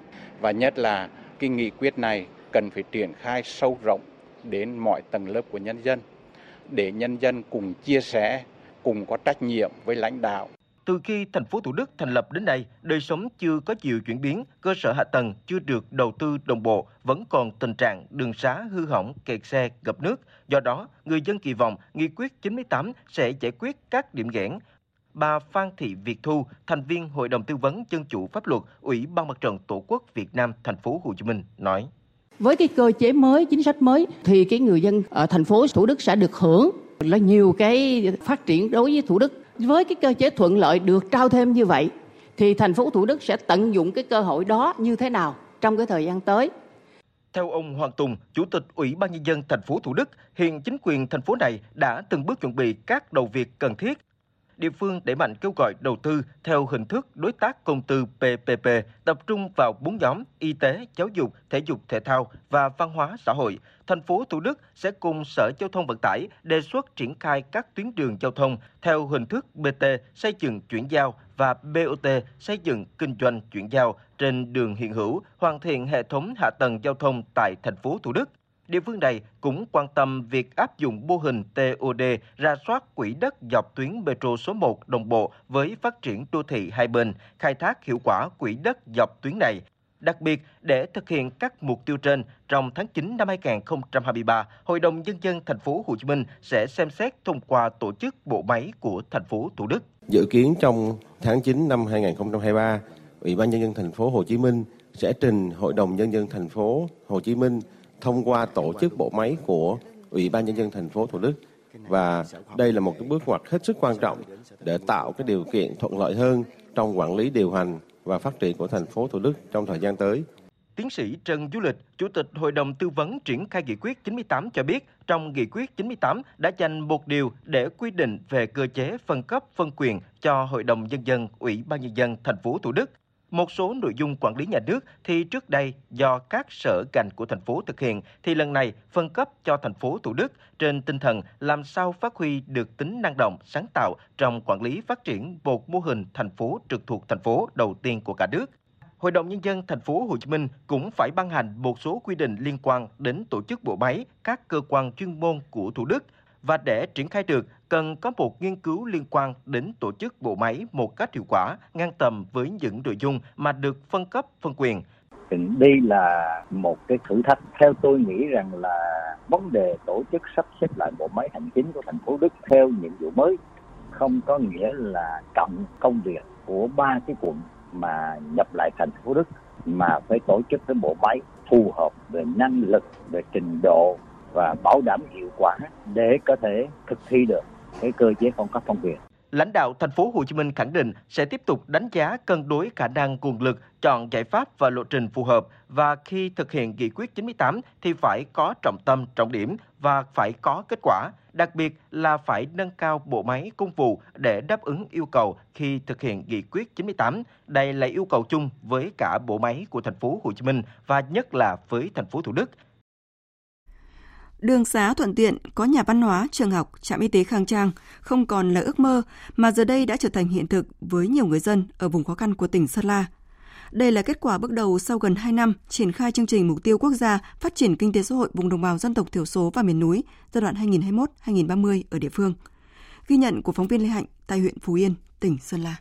và nhất là cái nghị quyết này cần phải triển khai sâu rộng đến mọi tầng lớp của nhân dân để nhân dân cùng chia sẻ, cùng có trách nhiệm với lãnh đạo. Từ khi thành phố Thủ Đức thành lập đến nay, đời sống chưa có nhiều chuyển biến, cơ sở hạ tầng chưa được đầu tư đồng bộ, vẫn còn tình trạng đường xá hư hỏng, kẹt xe, ngập nước. Do đó, người dân kỳ vọng nghị quyết 98 sẽ giải quyết các điểm nghẽn. Bà Phan Thị Việt Thu, thành viên Hội đồng tư vấn dân chủ pháp luật, Ủy ban Mặt trận Tổ quốc Việt Nam thành phố Hồ Chí Minh nói: với cái cơ chế mới chính sách mới thì cái người dân ở thành phố thủ đức sẽ được hưởng là nhiều cái phát triển đối với thủ đức với cái cơ chế thuận lợi được trao thêm như vậy thì thành phố thủ đức sẽ tận dụng cái cơ hội đó như thế nào trong cái thời gian tới? Theo ông Hoàng Tùng, Chủ tịch Ủy ban Nhân dân thành phố Thủ Đức, hiện chính quyền thành phố này đã từng bước chuẩn bị các đầu việc cần thiết địa phương đẩy mạnh kêu gọi đầu tư theo hình thức đối tác công tư PPP, tập trung vào bốn nhóm y tế, giáo dục, thể dục thể thao và văn hóa xã hội. Thành phố Thủ Đức sẽ cùng Sở Giao thông Vận tải đề xuất triển khai các tuyến đường giao thông theo hình thức BT xây dựng chuyển giao và BOT xây dựng kinh doanh chuyển giao trên đường hiện hữu, hoàn thiện hệ thống hạ tầng giao thông tại thành phố Thủ Đức địa phương này cũng quan tâm việc áp dụng mô hình TOD ra soát quỹ đất dọc tuyến metro số 1 đồng bộ với phát triển đô thị hai bên, khai thác hiệu quả quỹ đất dọc tuyến này. Đặc biệt, để thực hiện các mục tiêu trên, trong tháng 9 năm 2023, Hội đồng nhân dân thành phố Hồ Chí Minh sẽ xem xét thông qua tổ chức bộ máy của thành phố Thủ Đức. Dự kiến trong tháng 9 năm 2023, Ủy ban nhân dân thành phố Hồ Chí Minh sẽ trình Hội đồng nhân dân thành phố Hồ Chí Minh thông qua tổ chức bộ máy của Ủy ban nhân dân thành phố Thủ Đức và đây là một cái bước ngoặt hết sức quan trọng để tạo cái điều kiện thuận lợi hơn trong quản lý điều hành và phát triển của thành phố Thủ Đức trong thời gian tới. Tiến sĩ Trần Du Lịch, Chủ tịch Hội đồng Tư vấn triển khai nghị quyết 98 cho biết, trong nghị quyết 98 đã dành một điều để quy định về cơ chế phân cấp phân quyền cho Hội đồng Nhân dân, Ủy ban Nhân dân thành phố Thủ Đức một số nội dung quản lý nhà nước thì trước đây do các sở ngành của thành phố thực hiện thì lần này phân cấp cho thành phố Thủ Đức trên tinh thần làm sao phát huy được tính năng động, sáng tạo trong quản lý phát triển một mô hình thành phố trực thuộc thành phố đầu tiên của cả nước. Hội đồng nhân dân thành phố Hồ Chí Minh cũng phải ban hành một số quy định liên quan đến tổ chức bộ máy, các cơ quan chuyên môn của Thủ Đức và để triển khai được cần có một nghiên cứu liên quan đến tổ chức bộ máy một cách hiệu quả, ngang tầm với những nội dung mà được phân cấp, phân quyền. Đây là một cái thử thách. Theo tôi nghĩ rằng là vấn đề tổ chức sắp xếp lại bộ máy hành chính của thành phố Đức theo nhiệm vụ mới không có nghĩa là cộng công việc của ba cái quận mà nhập lại thành phố Đức mà phải tổ chức cái bộ máy phù hợp về năng lực, về trình độ và bảo đảm hiệu quả để có thể thực thi được cái cơ chế phân cấp phân quyền. Lãnh đạo thành phố Hồ Chí Minh khẳng định sẽ tiếp tục đánh giá cân đối khả năng nguồn lực, chọn giải pháp và lộ trình phù hợp và khi thực hiện nghị quyết 98 thì phải có trọng tâm, trọng điểm và phải có kết quả, đặc biệt là phải nâng cao bộ máy công vụ để đáp ứng yêu cầu khi thực hiện nghị quyết 98. Đây là yêu cầu chung với cả bộ máy của thành phố Hồ Chí Minh và nhất là với thành phố Thủ Đức. Đường xá thuận tiện, có nhà văn hóa, trường học, trạm y tế khang trang không còn là ước mơ mà giờ đây đã trở thành hiện thực với nhiều người dân ở vùng khó khăn của tỉnh Sơn La. Đây là kết quả bước đầu sau gần 2 năm triển khai chương trình mục tiêu quốc gia phát triển kinh tế xã hội vùng đồng bào dân tộc thiểu số và miền núi giai đoạn 2021-2030 ở địa phương. Ghi nhận của phóng viên Lê Hạnh tại huyện Phú Yên, tỉnh Sơn La.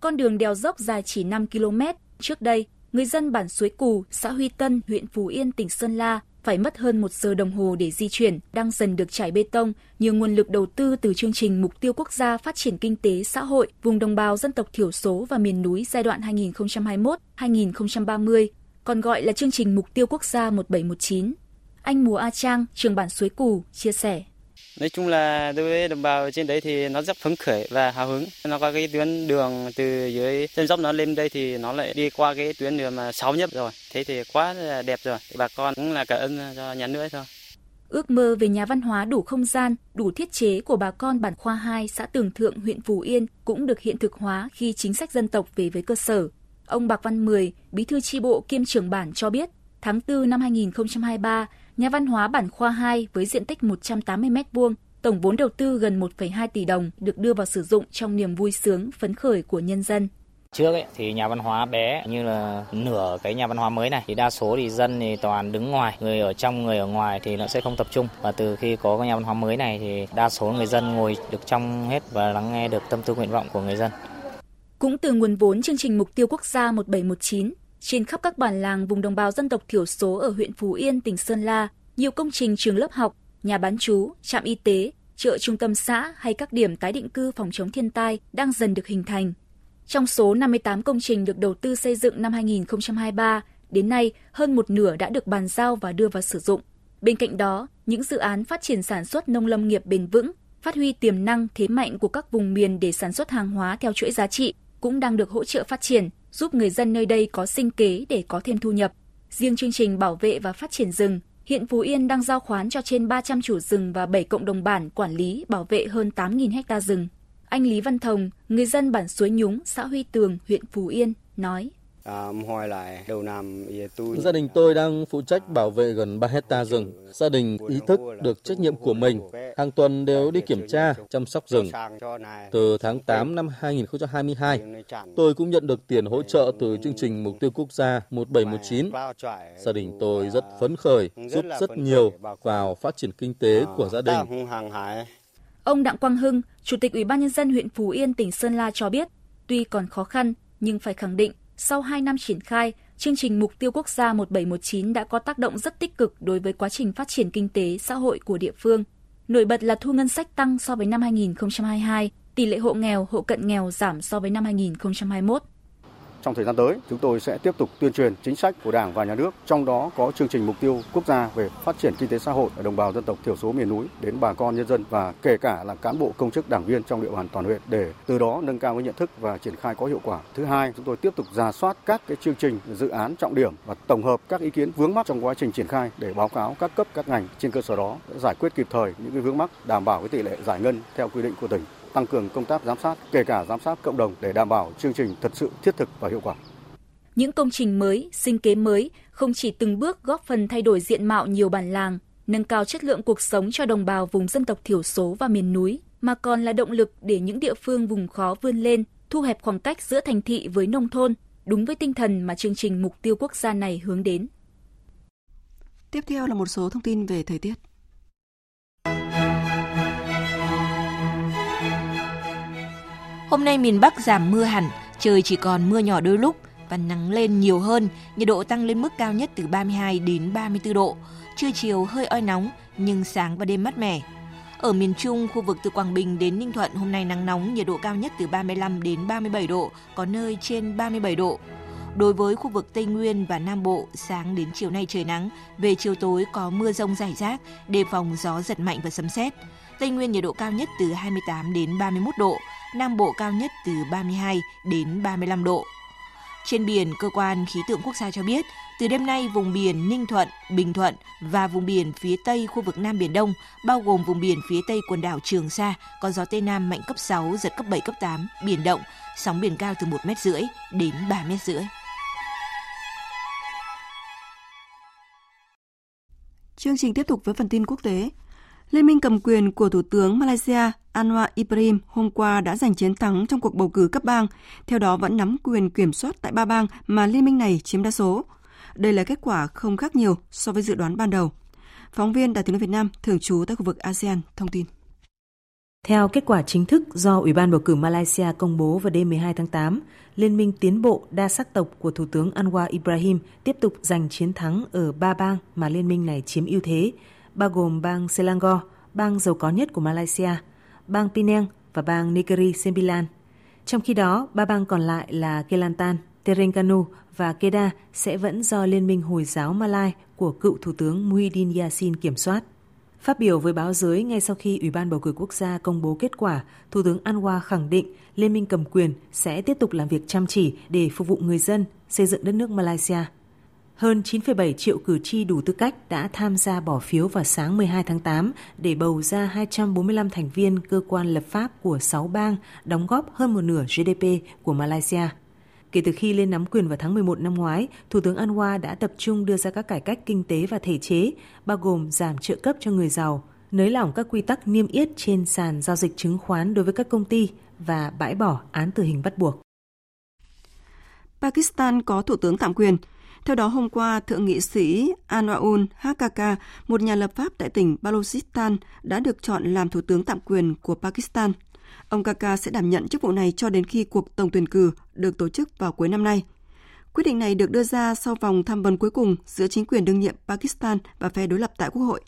Con đường đèo dốc dài chỉ 5 km. Trước đây, người dân bản Suối Cù, xã Huy Tân, huyện Phú Yên, tỉnh Sơn La phải mất hơn một giờ đồng hồ để di chuyển, đang dần được trải bê tông nhờ nguồn lực đầu tư từ chương trình Mục tiêu Quốc gia Phát triển Kinh tế Xã hội vùng đồng bào dân tộc thiểu số và miền núi giai đoạn 2021-2030, còn gọi là chương trình Mục tiêu Quốc gia 1719. Anh Mùa A Trang, trường bản Suối Cù, chia sẻ. Nói chung là đối với đồng bào trên đấy thì nó rất phấn khởi và hào hứng. Nó có cái tuyến đường từ dưới chân dốc nó lên đây thì nó lại đi qua cái tuyến đường mà sáu nhất rồi. Thế thì quá là đẹp rồi. Bà con cũng là cảm ơn cho nhà nước thôi. Ước mơ về nhà văn hóa đủ không gian, đủ thiết chế của bà con bản Khoa 2, xã Tường Thượng, huyện Phú Yên cũng được hiện thực hóa khi chính sách dân tộc về với cơ sở. Ông Bạc Văn Mười, bí thư tri bộ kiêm trưởng bản cho biết, tháng 4 năm 2023, nhà văn hóa bản Khoa 2 với diện tích 180 m2, tổng vốn đầu tư gần 1,2 tỷ đồng được đưa vào sử dụng trong niềm vui sướng, phấn khởi của nhân dân. Trước ấy, thì nhà văn hóa bé như là nửa cái nhà văn hóa mới này thì đa số thì dân thì toàn đứng ngoài, người ở trong người ở ngoài thì nó sẽ không tập trung và từ khi có cái nhà văn hóa mới này thì đa số người dân ngồi được trong hết và lắng nghe được tâm tư nguyện vọng của người dân. Cũng từ nguồn vốn chương trình mục tiêu quốc gia 1719, trên khắp các bản làng vùng đồng bào dân tộc thiểu số ở huyện Phú Yên, tỉnh Sơn La, nhiều công trình trường lớp học, nhà bán trú, trạm y tế, chợ trung tâm xã hay các điểm tái định cư phòng chống thiên tai đang dần được hình thành. Trong số 58 công trình được đầu tư xây dựng năm 2023, đến nay hơn một nửa đã được bàn giao và đưa vào sử dụng. Bên cạnh đó, những dự án phát triển sản xuất nông lâm nghiệp bền vững, phát huy tiềm năng thế mạnh của các vùng miền để sản xuất hàng hóa theo chuỗi giá trị cũng đang được hỗ trợ phát triển, giúp người dân nơi đây có sinh kế để có thêm thu nhập. Riêng chương trình bảo vệ và phát triển rừng, hiện Phú Yên đang giao khoán cho trên 300 chủ rừng và 7 cộng đồng bản quản lý bảo vệ hơn 8.000 ha rừng. Anh Lý Văn Thông, người dân bản Suối Nhúng, xã Huy Tường, huyện Phú Yên, nói. À, gia đình tôi đang phụ trách bảo vệ gần 3 hecta rừng. Gia đình ý thức được trách nhiệm của mình. Hàng tuần đều đi kiểm tra, chăm sóc rừng. Từ tháng 8 năm 2022, tôi cũng nhận được tiền hỗ trợ từ chương trình Mục tiêu Quốc gia 1719. Gia đình tôi rất phấn khởi, giúp rất nhiều vào phát triển kinh tế của gia đình. Ông Đặng Quang Hưng, Chủ tịch Ủy ban Nhân dân huyện Phú Yên, tỉnh Sơn La cho biết, tuy còn khó khăn, nhưng phải khẳng định sau 2 năm triển khai, chương trình Mục tiêu Quốc gia 1719 đã có tác động rất tích cực đối với quá trình phát triển kinh tế, xã hội của địa phương. Nổi bật là thu ngân sách tăng so với năm 2022, tỷ lệ hộ nghèo, hộ cận nghèo giảm so với năm 2021. Trong thời gian tới, chúng tôi sẽ tiếp tục tuyên truyền chính sách của Đảng và Nhà nước, trong đó có chương trình mục tiêu quốc gia về phát triển kinh tế xã hội ở đồng bào dân tộc thiểu số miền núi đến bà con nhân dân và kể cả là cán bộ công chức đảng viên trong địa bàn toàn huyện để từ đó nâng cao cái nhận thức và triển khai có hiệu quả. Thứ hai, chúng tôi tiếp tục ra soát các cái chương trình dự án trọng điểm và tổng hợp các ý kiến vướng mắc trong quá trình triển khai để báo cáo các cấp các ngành trên cơ sở đó giải quyết kịp thời những cái vướng mắc đảm bảo cái tỷ lệ giải ngân theo quy định của tỉnh tăng cường công tác giám sát, kể cả giám sát cộng đồng để đảm bảo chương trình thật sự thiết thực và hiệu quả. Những công trình mới, sinh kế mới không chỉ từng bước góp phần thay đổi diện mạo nhiều bản làng, nâng cao chất lượng cuộc sống cho đồng bào vùng dân tộc thiểu số và miền núi, mà còn là động lực để những địa phương vùng khó vươn lên, thu hẹp khoảng cách giữa thành thị với nông thôn, đúng với tinh thần mà chương trình mục tiêu quốc gia này hướng đến. Tiếp theo là một số thông tin về thời tiết. Hôm nay miền Bắc giảm mưa hẳn, trời chỉ còn mưa nhỏ đôi lúc và nắng lên nhiều hơn, nhiệt độ tăng lên mức cao nhất từ 32 đến 34 độ. Trưa chiều hơi oi nóng nhưng sáng và đêm mát mẻ. Ở miền Trung, khu vực từ Quảng Bình đến Ninh Thuận hôm nay nắng nóng, nhiệt độ cao nhất từ 35 đến 37 độ, có nơi trên 37 độ. Đối với khu vực Tây Nguyên và Nam Bộ, sáng đến chiều nay trời nắng, về chiều tối có mưa rông rải rác, đề phòng gió giật mạnh và sấm sét. Tây Nguyên nhiệt độ cao nhất từ 28 đến 31 độ, Nam Bộ cao nhất từ 32 đến 35 độ. Trên biển, cơ quan khí tượng quốc gia cho biết, từ đêm nay vùng biển Ninh Thuận, Bình Thuận và vùng biển phía Tây khu vực Nam Biển Đông, bao gồm vùng biển phía Tây quần đảo Trường Sa, có gió Tây Nam mạnh cấp 6, giật cấp 7, cấp 8, biển động, sóng biển cao từ 1 mét rưỡi đến 3 mét rưỡi. Chương trình tiếp tục với phần tin quốc tế. Liên minh cầm quyền của Thủ tướng Malaysia Anwar Ibrahim hôm qua đã giành chiến thắng trong cuộc bầu cử cấp bang, theo đó vẫn nắm quyền kiểm soát tại ba bang mà liên minh này chiếm đa số. Đây là kết quả không khác nhiều so với dự đoán ban đầu. Phóng viên Đài tiếng nói Việt Nam thường trú tại khu vực ASEAN thông tin. Theo kết quả chính thức do Ủy ban bầu cử Malaysia công bố vào đêm 12 tháng 8, Liên minh tiến bộ đa sắc tộc của Thủ tướng Anwar Ibrahim tiếp tục giành chiến thắng ở ba bang mà liên minh này chiếm ưu thế, bao gồm bang Selangor, bang giàu có nhất của Malaysia, bang Penang và bang Negeri Sembilan. Trong khi đó, ba bang còn lại là Kelantan, Terengganu và Kedah sẽ vẫn do Liên minh Hồi giáo Malai của cựu Thủ tướng Muhyiddin Yassin kiểm soát. Phát biểu với báo giới ngay sau khi Ủy ban bầu cử quốc gia công bố kết quả, Thủ tướng Anwar khẳng định Liên minh cầm quyền sẽ tiếp tục làm việc chăm chỉ để phục vụ người dân, xây dựng đất nước Malaysia. Hơn 9,7 triệu cử tri đủ tư cách đã tham gia bỏ phiếu vào sáng 12 tháng 8 để bầu ra 245 thành viên cơ quan lập pháp của 6 bang, đóng góp hơn một nửa GDP của Malaysia. Kể từ khi lên nắm quyền vào tháng 11 năm ngoái, Thủ tướng Anwar đã tập trung đưa ra các cải cách kinh tế và thể chế, bao gồm giảm trợ cấp cho người giàu, nới lỏng các quy tắc niêm yết trên sàn giao dịch chứng khoán đối với các công ty và bãi bỏ án tử hình bắt buộc. Pakistan có thủ tướng tạm quyền. Theo đó, hôm qua, Thượng nghị sĩ Anwaul Hakaka, một nhà lập pháp tại tỉnh Balochistan, đã được chọn làm thủ tướng tạm quyền của Pakistan – Ông Kaka sẽ đảm nhận chức vụ này cho đến khi cuộc tổng tuyển cử được tổ chức vào cuối năm nay. Quyết định này được đưa ra sau vòng tham vấn cuối cùng giữa chính quyền đương nhiệm Pakistan và phe đối lập tại Quốc hội.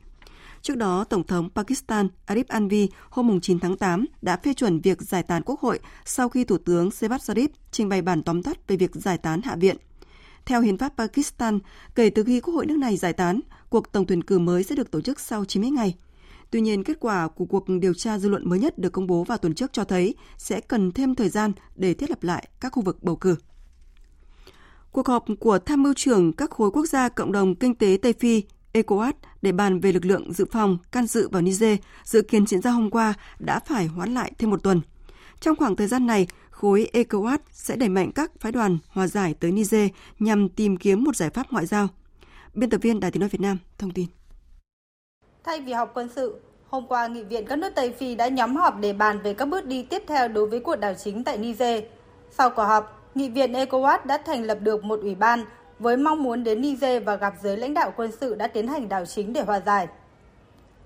Trước đó, Tổng thống Pakistan Arif Anvi hôm 9 tháng 8 đã phê chuẩn việc giải tán Quốc hội sau khi Thủ tướng Shehbaz Sharif trình bày bản tóm tắt về việc giải tán Hạ viện. Theo hiến pháp Pakistan, kể từ khi Quốc hội nước này giải tán, cuộc tổng tuyển cử mới sẽ được tổ chức sau 90 ngày – Tuy nhiên, kết quả của cuộc điều tra dư luận mới nhất được công bố vào tuần trước cho thấy sẽ cần thêm thời gian để thiết lập lại các khu vực bầu cử. Cuộc họp của tham mưu trưởng các khối quốc gia cộng đồng kinh tế Tây Phi ECOWAS để bàn về lực lượng dự phòng can dự vào Niger dự kiến diễn ra hôm qua đã phải hoãn lại thêm một tuần. Trong khoảng thời gian này, khối ECOWAS sẽ đẩy mạnh các phái đoàn hòa giải tới Niger nhằm tìm kiếm một giải pháp ngoại giao. Biên tập viên Đài tiếng nói Việt Nam thông tin. Thay vì họp quân sự, hôm qua nghị viện các nước Tây Phi đã nhóm họp để bàn về các bước đi tiếp theo đối với cuộc đảo chính tại Niger. Sau cuộc họp, nghị viện ECOWAS đã thành lập được một ủy ban với mong muốn đến Niger và gặp giới lãnh đạo quân sự đã tiến hành đảo chính để hòa giải.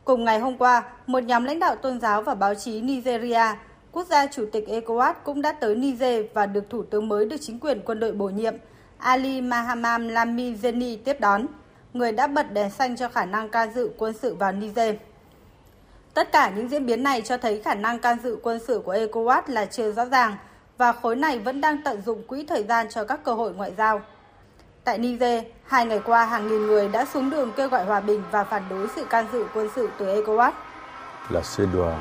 Cùng ngày hôm qua, một nhóm lãnh đạo tôn giáo và báo chí Nigeria, quốc gia chủ tịch ECOWAS cũng đã tới Niger và được thủ tướng mới được chính quyền quân đội bổ nhiệm Ali Mahamam Lami Zeni tiếp đón người đã bật đèn xanh cho khả năng can dự quân sự vào Niger. Tất cả những diễn biến này cho thấy khả năng can dự quân sự của ECOWAS là chưa rõ ràng và khối này vẫn đang tận dụng quỹ thời gian cho các cơ hội ngoại giao. Tại Niger, hai ngày qua hàng nghìn người đã xuống đường kêu gọi hòa bình và phản đối sự can dự quân sự từ ECOWAS. La CEDAW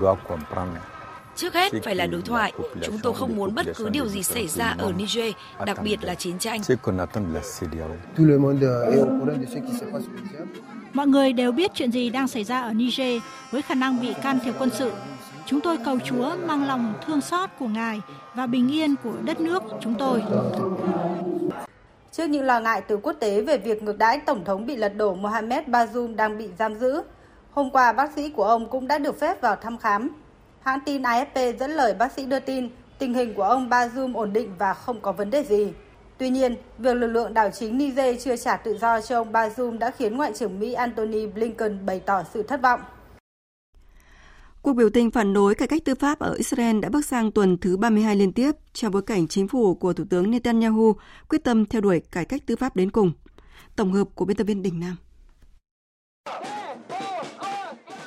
doit comprendre Trước hết phải là đối thoại. Chúng tôi không muốn bất cứ điều gì xảy ra ở Niger, đặc biệt là chiến tranh. Mọi người đều biết chuyện gì đang xảy ra ở Niger với khả năng bị can thiệp quân sự. Chúng tôi cầu Chúa mang lòng thương xót của Ngài và bình yên của đất nước chúng tôi. Trước những lo ngại từ quốc tế về việc ngược đãi Tổng thống bị lật đổ Mohamed Bazoum đang bị giam giữ, hôm qua bác sĩ của ông cũng đã được phép vào thăm khám. Hãng tin AFP dẫn lời bác sĩ đưa tin tình hình của ông Bazoum ổn định và không có vấn đề gì. Tuy nhiên, việc lực lượng đảo chính Niger chưa trả tự do cho ông Bazoum đã khiến Ngoại trưởng Mỹ Antony Blinken bày tỏ sự thất vọng. Cuộc biểu tình phản đối cải cách tư pháp ở Israel đã bước sang tuần thứ 32 liên tiếp trong bối cảnh chính phủ của Thủ tướng Netanyahu quyết tâm theo đuổi cải cách tư pháp đến cùng. Tổng hợp của biên tập viên Đình Nam.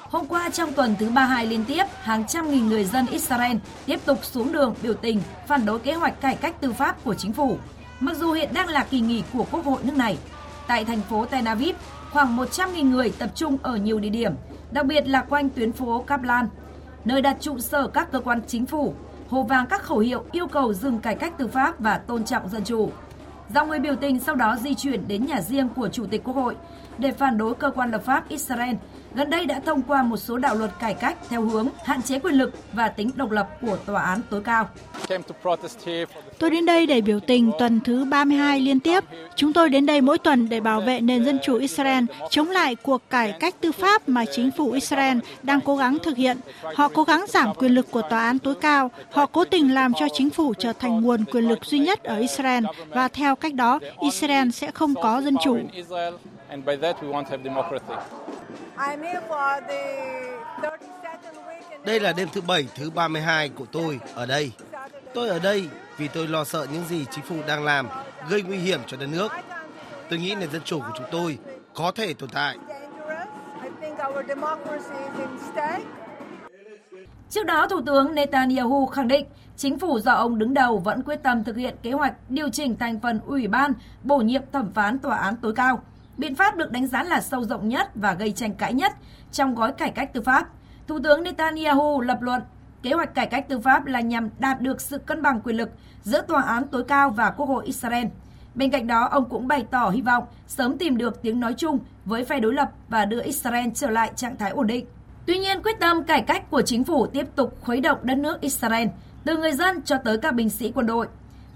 Hôm qua trong tuần thứ 32 liên tiếp, hàng trăm nghìn người dân Israel tiếp tục xuống đường biểu tình phản đối kế hoạch cải cách tư pháp của chính phủ. Mặc dù hiện đang là kỳ nghỉ của Quốc hội nước này, tại thành phố Tel Aviv, khoảng 100.000 người tập trung ở nhiều địa điểm, đặc biệt là quanh tuyến phố Kaplan, nơi đặt trụ sở các cơ quan chính phủ, hồ vàng các khẩu hiệu yêu cầu dừng cải cách tư pháp và tôn trọng dân chủ. Dòng người biểu tình sau đó di chuyển đến nhà riêng của Chủ tịch Quốc hội để phản đối cơ quan lập pháp Israel gần đây đã thông qua một số đạo luật cải cách theo hướng hạn chế quyền lực và tính độc lập của tòa án tối cao. Tôi đến đây để biểu tình tuần thứ 32 liên tiếp. Chúng tôi đến đây mỗi tuần để bảo vệ nền dân chủ Israel, chống lại cuộc cải cách tư pháp mà chính phủ Israel đang cố gắng thực hiện. Họ cố gắng giảm quyền lực của tòa án tối cao. Họ cố tình làm cho chính phủ trở thành nguồn quyền lực duy nhất ở Israel và theo cách đó, Israel sẽ không có dân chủ. Đây là đêm thứ bảy thứ 32 của tôi ở đây. Tôi ở đây vì tôi lo sợ những gì chính phủ đang làm gây nguy hiểm cho đất nước. Tôi nghĩ nền dân chủ của chúng tôi có thể tồn tại. Trước đó, Thủ tướng Netanyahu khẳng định chính phủ do ông đứng đầu vẫn quyết tâm thực hiện kế hoạch điều chỉnh thành phần ủy ban bổ nhiệm thẩm phán tòa án tối cao. Biện pháp được đánh giá là sâu rộng nhất và gây tranh cãi nhất trong gói cải cách tư pháp. Thủ tướng Netanyahu lập luận kế hoạch cải cách tư pháp là nhằm đạt được sự cân bằng quyền lực giữa tòa án tối cao và Quốc hội Israel. Bên cạnh đó, ông cũng bày tỏ hy vọng sớm tìm được tiếng nói chung với phe đối lập và đưa Israel trở lại trạng thái ổn định. Tuy nhiên, quyết tâm cải cách của chính phủ tiếp tục khuấy động đất nước Israel, từ người dân cho tới các binh sĩ quân đội.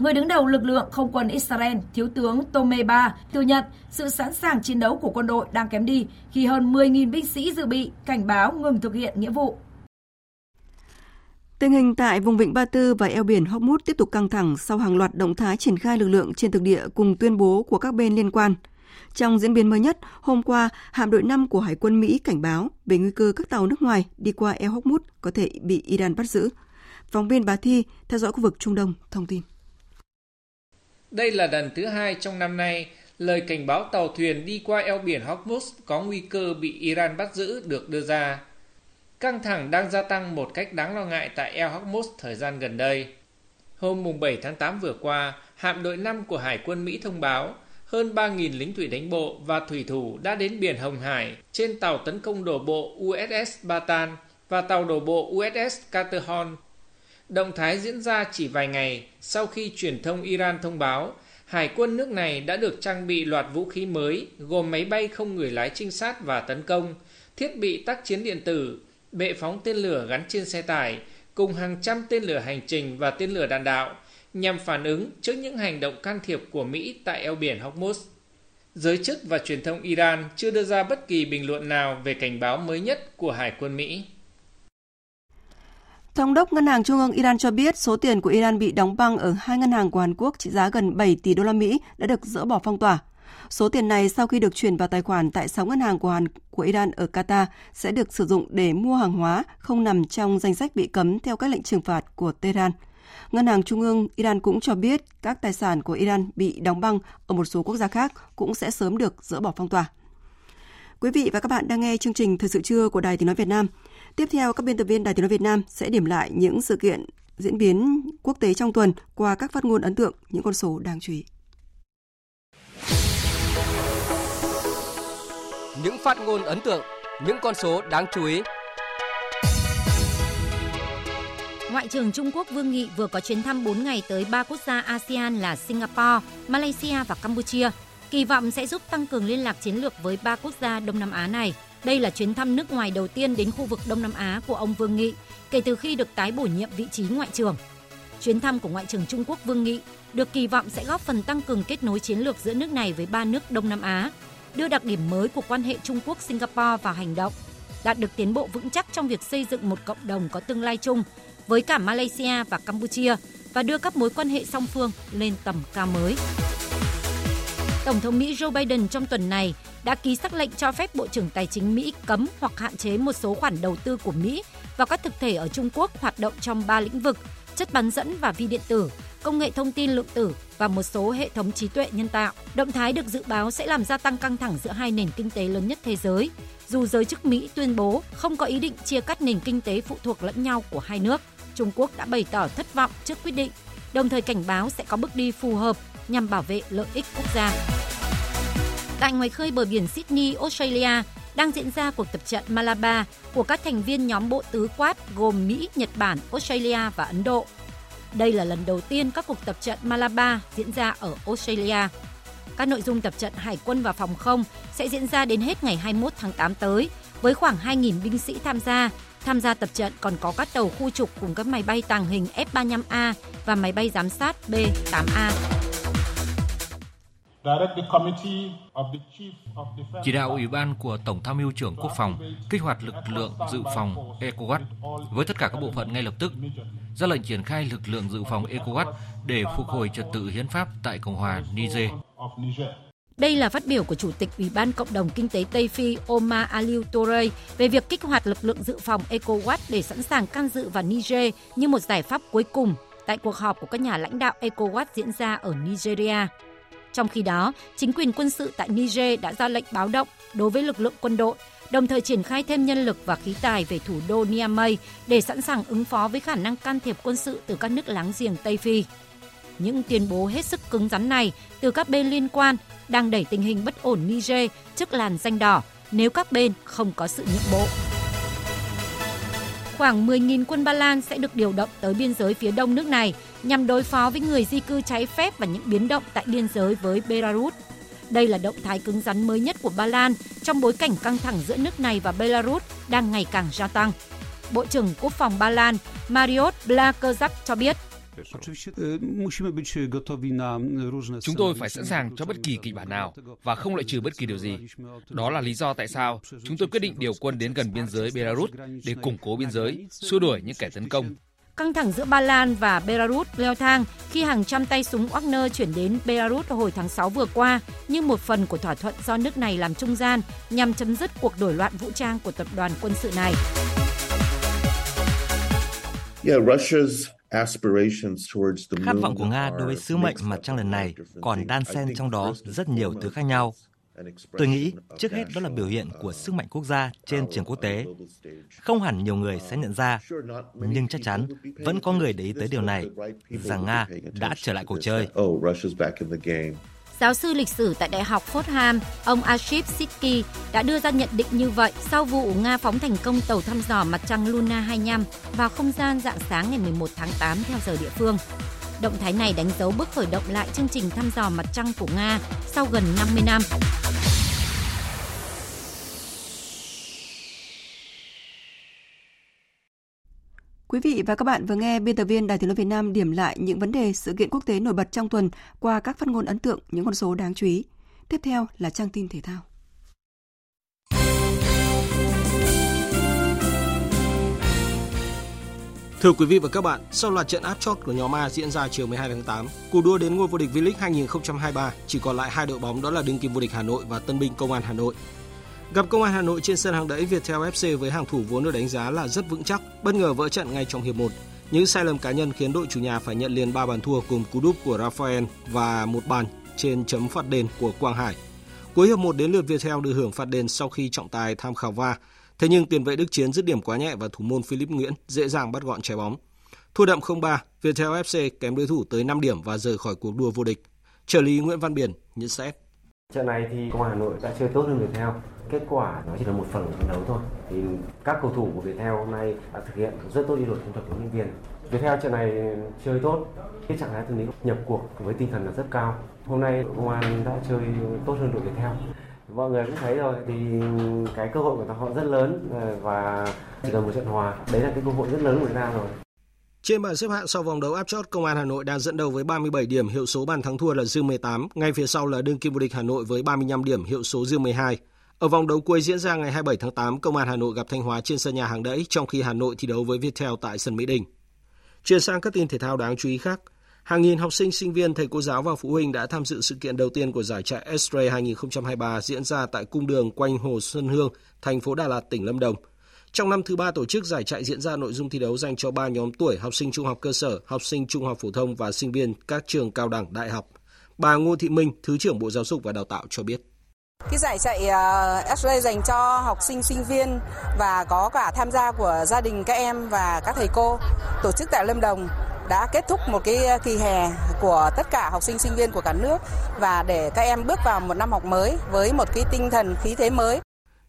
Người đứng đầu lực lượng không quân Israel, Thiếu tướng Tome Ba, thừa nhận sự sẵn sàng chiến đấu của quân đội đang kém đi khi hơn 10.000 binh sĩ dự bị cảnh báo ngừng thực hiện nghĩa vụ. Tình hình tại vùng vịnh Ba Tư và eo biển Hormuz tiếp tục căng thẳng sau hàng loạt động thái triển khai lực lượng trên thực địa cùng tuyên bố của các bên liên quan. Trong diễn biến mới nhất, hôm qua, hạm đội 5 của Hải quân Mỹ cảnh báo về nguy cơ các tàu nước ngoài đi qua eo Hormuz có thể bị Iran bắt giữ. Phóng viên Bà Thi theo dõi khu vực Trung Đông thông tin. Đây là lần thứ hai trong năm nay, lời cảnh báo tàu thuyền đi qua eo biển Hormuz có nguy cơ bị Iran bắt giữ được đưa ra. Căng thẳng đang gia tăng một cách đáng lo ngại tại eo Hormuz thời gian gần đây. Hôm 7 tháng 8 vừa qua, hạm đội 5 của Hải quân Mỹ thông báo hơn 3.000 lính thủy đánh bộ và thủy thủ đã đến biển Hồng Hải trên tàu tấn công đổ bộ USS Batan và tàu đổ bộ USS Caterhorn Động thái diễn ra chỉ vài ngày sau khi truyền thông Iran thông báo Hải quân nước này đã được trang bị loạt vũ khí mới gồm máy bay không người lái trinh sát và tấn công, thiết bị tác chiến điện tử, bệ phóng tên lửa gắn trên xe tải, cùng hàng trăm tên lửa hành trình và tên lửa đạn đạo, nhằm phản ứng trước những hành động can thiệp của Mỹ tại eo biển Hormuz. Giới chức và truyền thông Iran chưa đưa ra bất kỳ bình luận nào về cảnh báo mới nhất của Hải quân Mỹ. Thống đốc Ngân hàng Trung ương Iran cho biết số tiền của Iran bị đóng băng ở hai ngân hàng của Hàn Quốc trị giá gần 7 tỷ đô la Mỹ đã được dỡ bỏ phong tỏa. Số tiền này sau khi được chuyển vào tài khoản tại 6 ngân hàng của Hàn, của Iran ở Qatar sẽ được sử dụng để mua hàng hóa không nằm trong danh sách bị cấm theo các lệnh trừng phạt của Tehran. Ngân hàng Trung ương Iran cũng cho biết các tài sản của Iran bị đóng băng ở một số quốc gia khác cũng sẽ sớm được dỡ bỏ phong tỏa. Quý vị và các bạn đang nghe chương trình Thời sự trưa của Đài Tiếng Nói Việt Nam. Tiếp theo, các biên tập viên Đài Tiếng nói Việt Nam sẽ điểm lại những sự kiện diễn biến quốc tế trong tuần qua các phát ngôn ấn tượng, những con số đáng chú ý. Những phát ngôn ấn tượng, những con số đáng chú ý. Ngoại trưởng Trung Quốc Vương Nghị vừa có chuyến thăm 4 ngày tới ba quốc gia ASEAN là Singapore, Malaysia và Campuchia, kỳ vọng sẽ giúp tăng cường liên lạc chiến lược với ba quốc gia Đông Nam Á này. Đây là chuyến thăm nước ngoài đầu tiên đến khu vực Đông Nam Á của ông Vương Nghị kể từ khi được tái bổ nhiệm vị trí ngoại trưởng. Chuyến thăm của Ngoại trưởng Trung Quốc Vương Nghị được kỳ vọng sẽ góp phần tăng cường kết nối chiến lược giữa nước này với ba nước Đông Nam Á, đưa đặc điểm mới của quan hệ Trung Quốc-Singapore vào hành động, đạt được tiến bộ vững chắc trong việc xây dựng một cộng đồng có tương lai chung với cả Malaysia và Campuchia và đưa các mối quan hệ song phương lên tầm cao mới. Tổng thống Mỹ Joe Biden trong tuần này đã ký sắc lệnh cho phép Bộ trưởng Tài chính Mỹ cấm hoặc hạn chế một số khoản đầu tư của Mỹ vào các thực thể ở Trung Quốc hoạt động trong ba lĩnh vực chất bán dẫn và vi điện tử, công nghệ thông tin lượng tử và một số hệ thống trí tuệ nhân tạo. Động thái được dự báo sẽ làm gia tăng căng thẳng giữa hai nền kinh tế lớn nhất thế giới, dù giới chức Mỹ tuyên bố không có ý định chia cắt nền kinh tế phụ thuộc lẫn nhau của hai nước. Trung Quốc đã bày tỏ thất vọng trước quyết định, đồng thời cảnh báo sẽ có bước đi phù hợp nhằm bảo vệ lợi ích quốc gia. Tại ngoài khơi bờ biển Sydney, Australia, đang diễn ra cuộc tập trận Malabar của các thành viên nhóm bộ tứ quát gồm Mỹ, Nhật Bản, Australia và Ấn Độ. Đây là lần đầu tiên các cuộc tập trận Malabar diễn ra ở Australia. Các nội dung tập trận hải quân và phòng không sẽ diễn ra đến hết ngày 21 tháng 8 tới, với khoảng 2.000 binh sĩ tham gia. Tham gia tập trận còn có các tàu khu trục cùng các máy bay tàng hình F-35A và máy bay giám sát B-8A. Chỉ đạo Ủy ban của Tổng tham mưu trưởng Quốc phòng kích hoạt lực lượng dự phòng ECOWAS với tất cả các bộ phận ngay lập tức, ra lệnh triển khai lực lượng dự phòng ECOWAS để phục hồi trật tự hiến pháp tại Cộng hòa Niger. Đây là phát biểu của Chủ tịch Ủy ban Cộng đồng Kinh tế Tây Phi Omar Aliu Touré về việc kích hoạt lực lượng dự phòng ECOWAS để sẵn sàng can dự vào Niger như một giải pháp cuối cùng tại cuộc họp của các nhà lãnh đạo ECOWAS diễn ra ở Nigeria. Trong khi đó, chính quyền quân sự tại Niger đã ra lệnh báo động đối với lực lượng quân đội, đồng thời triển khai thêm nhân lực và khí tài về thủ đô Niamey để sẵn sàng ứng phó với khả năng can thiệp quân sự từ các nước láng giềng Tây Phi. Những tuyên bố hết sức cứng rắn này từ các bên liên quan đang đẩy tình hình bất ổn Niger trước làn danh đỏ nếu các bên không có sự nhượng bộ. Khoảng 10.000 quân Ba Lan sẽ được điều động tới biên giới phía đông nước này nhằm đối phó với người di cư trái phép và những biến động tại biên giới với Belarus. Đây là động thái cứng rắn mới nhất của Ba Lan trong bối cảnh căng thẳng giữa nước này và Belarus đang ngày càng gia tăng. Bộ trưởng Quốc phòng Ba Lan Mariusz Błaszczak cho biết Chúng tôi phải sẵn sàng cho bất kỳ kịch bản nào và không loại trừ bất kỳ điều gì. Đó là lý do tại sao chúng tôi quyết định điều quân đến gần biên giới Belarus để củng cố biên giới, xua đuổi những kẻ tấn công. Căng thẳng giữa Ba Lan và Belarus leo thang khi hàng trăm tay súng Wagner chuyển đến Belarus hồi tháng 6 vừa qua như một phần của thỏa thuận do nước này làm trung gian nhằm chấm dứt cuộc đổi loạn vũ trang của tập đoàn quân sự này. Yeah, Russia's Khát vọng của Nga đối với sứ mệnh mặt trăng lần này còn đan xen trong đó rất nhiều thứ khác nhau. Tôi nghĩ trước hết đó là biểu hiện của sức mạnh quốc gia trên trường quốc tế. Không hẳn nhiều người sẽ nhận ra, nhưng chắc chắn vẫn có người để ý tới điều này, rằng Nga đã trở lại cuộc chơi. Giáo sư lịch sử tại Đại học Fordham, ông Ashif Sitki đã đưa ra nhận định như vậy sau vụ Nga phóng thành công tàu thăm dò mặt trăng Luna 25 vào không gian dạng sáng ngày 11 tháng 8 theo giờ địa phương. Động thái này đánh dấu bước khởi động lại chương trình thăm dò mặt trăng của Nga sau gần 50 năm. Quý vị và các bạn vừa nghe biên tập viên Đài Tiếng nói Việt Nam điểm lại những vấn đề sự kiện quốc tế nổi bật trong tuần qua các phát ngôn ấn tượng, những con số đáng chú ý. Tiếp theo là trang tin thể thao. Thưa quý vị và các bạn, sau loạt trận áp chót của nhóm A diễn ra chiều 12 tháng 8, cuộc đua đến ngôi vô địch V-League 2023 chỉ còn lại hai đội bóng đó là đương kim vô địch Hà Nội và Tân binh Công an Hà Nội. Gặp Công an Hà Nội trên sân hàng đẫy Viettel FC với hàng thủ vốn được đánh giá là rất vững chắc, bất ngờ vỡ trận ngay trong hiệp 1. Những sai lầm cá nhân khiến đội chủ nhà phải nhận liền 3 bàn thua cùng cú đúp của Rafael và một bàn trên chấm phạt đền của Quang Hải. Cuối hiệp 1 đến lượt Viettel được hưởng phạt đền sau khi trọng tài tham khảo va. Thế nhưng tiền vệ Đức Chiến dứt điểm quá nhẹ và thủ môn Philip Nguyễn dễ dàng bắt gọn trái bóng. Thua đậm 0-3, Viettel FC kém đối thủ tới 5 điểm và rời khỏi cuộc đua vô địch. Trợ lý Nguyễn Văn Biển nhận xét. Trận này thì Công an Hà Nội đã chơi tốt hơn Viettel. Kết quả nó chỉ là một phần của trận đấu thôi. Thì các cầu thủ của Viettel hôm nay đã thực hiện rất tốt ý đồ chiến thuật của huấn luyện viên. Viettel trận này chơi tốt, cái trạng thái tâm lý nhập cuộc với tinh thần là rất cao. Hôm nay Công an đã chơi tốt hơn đội Viettel mọi người cũng thấy rồi thì cái cơ hội của họ rất lớn ờ, và chỉ cần một trận hòa đấy là cái cơ hội rất lớn của Việt Nam rồi trên bảng xếp hạng sau vòng đấu áp chót, Công an Hà Nội đang dẫn đầu với 37 điểm, hiệu số bàn thắng thua là dư 18. Ngay phía sau là đương kim vô địch Hà Nội với 35 điểm, hiệu số dư 12. Ở vòng đấu cuối diễn ra ngày 27 tháng 8, Công an Hà Nội gặp Thanh Hóa trên sân nhà hàng đẫy, trong khi Hà Nội thi đấu với Viettel tại sân Mỹ Đình. Chuyển sang các tin thể thao đáng chú ý khác. Hàng nghìn học sinh, sinh viên, thầy cô giáo và phụ huynh đã tham dự sự kiện đầu tiên của giải chạy S-Ray 2023 diễn ra tại cung đường quanh Hồ Xuân Hương, thành phố Đà Lạt, tỉnh Lâm Đồng. Trong năm thứ ba tổ chức giải chạy diễn ra nội dung thi đấu dành cho ba nhóm tuổi học sinh trung học cơ sở, học sinh trung học phổ thông và sinh viên các trường cao đẳng đại học. Bà Ngô Thị Minh, Thứ trưởng Bộ Giáo dục và Đào tạo cho biết. Cái giải chạy à, uh, S-Ray dành cho học sinh, sinh viên và có cả tham gia của gia đình các em và các thầy cô tổ chức tại Lâm Đồng đã kết thúc một cái ờ, kỳ hè của tất cả học sinh sinh viên của cả nước và để các em bước vào một năm học mới với một cái tinh thần khí thế mới.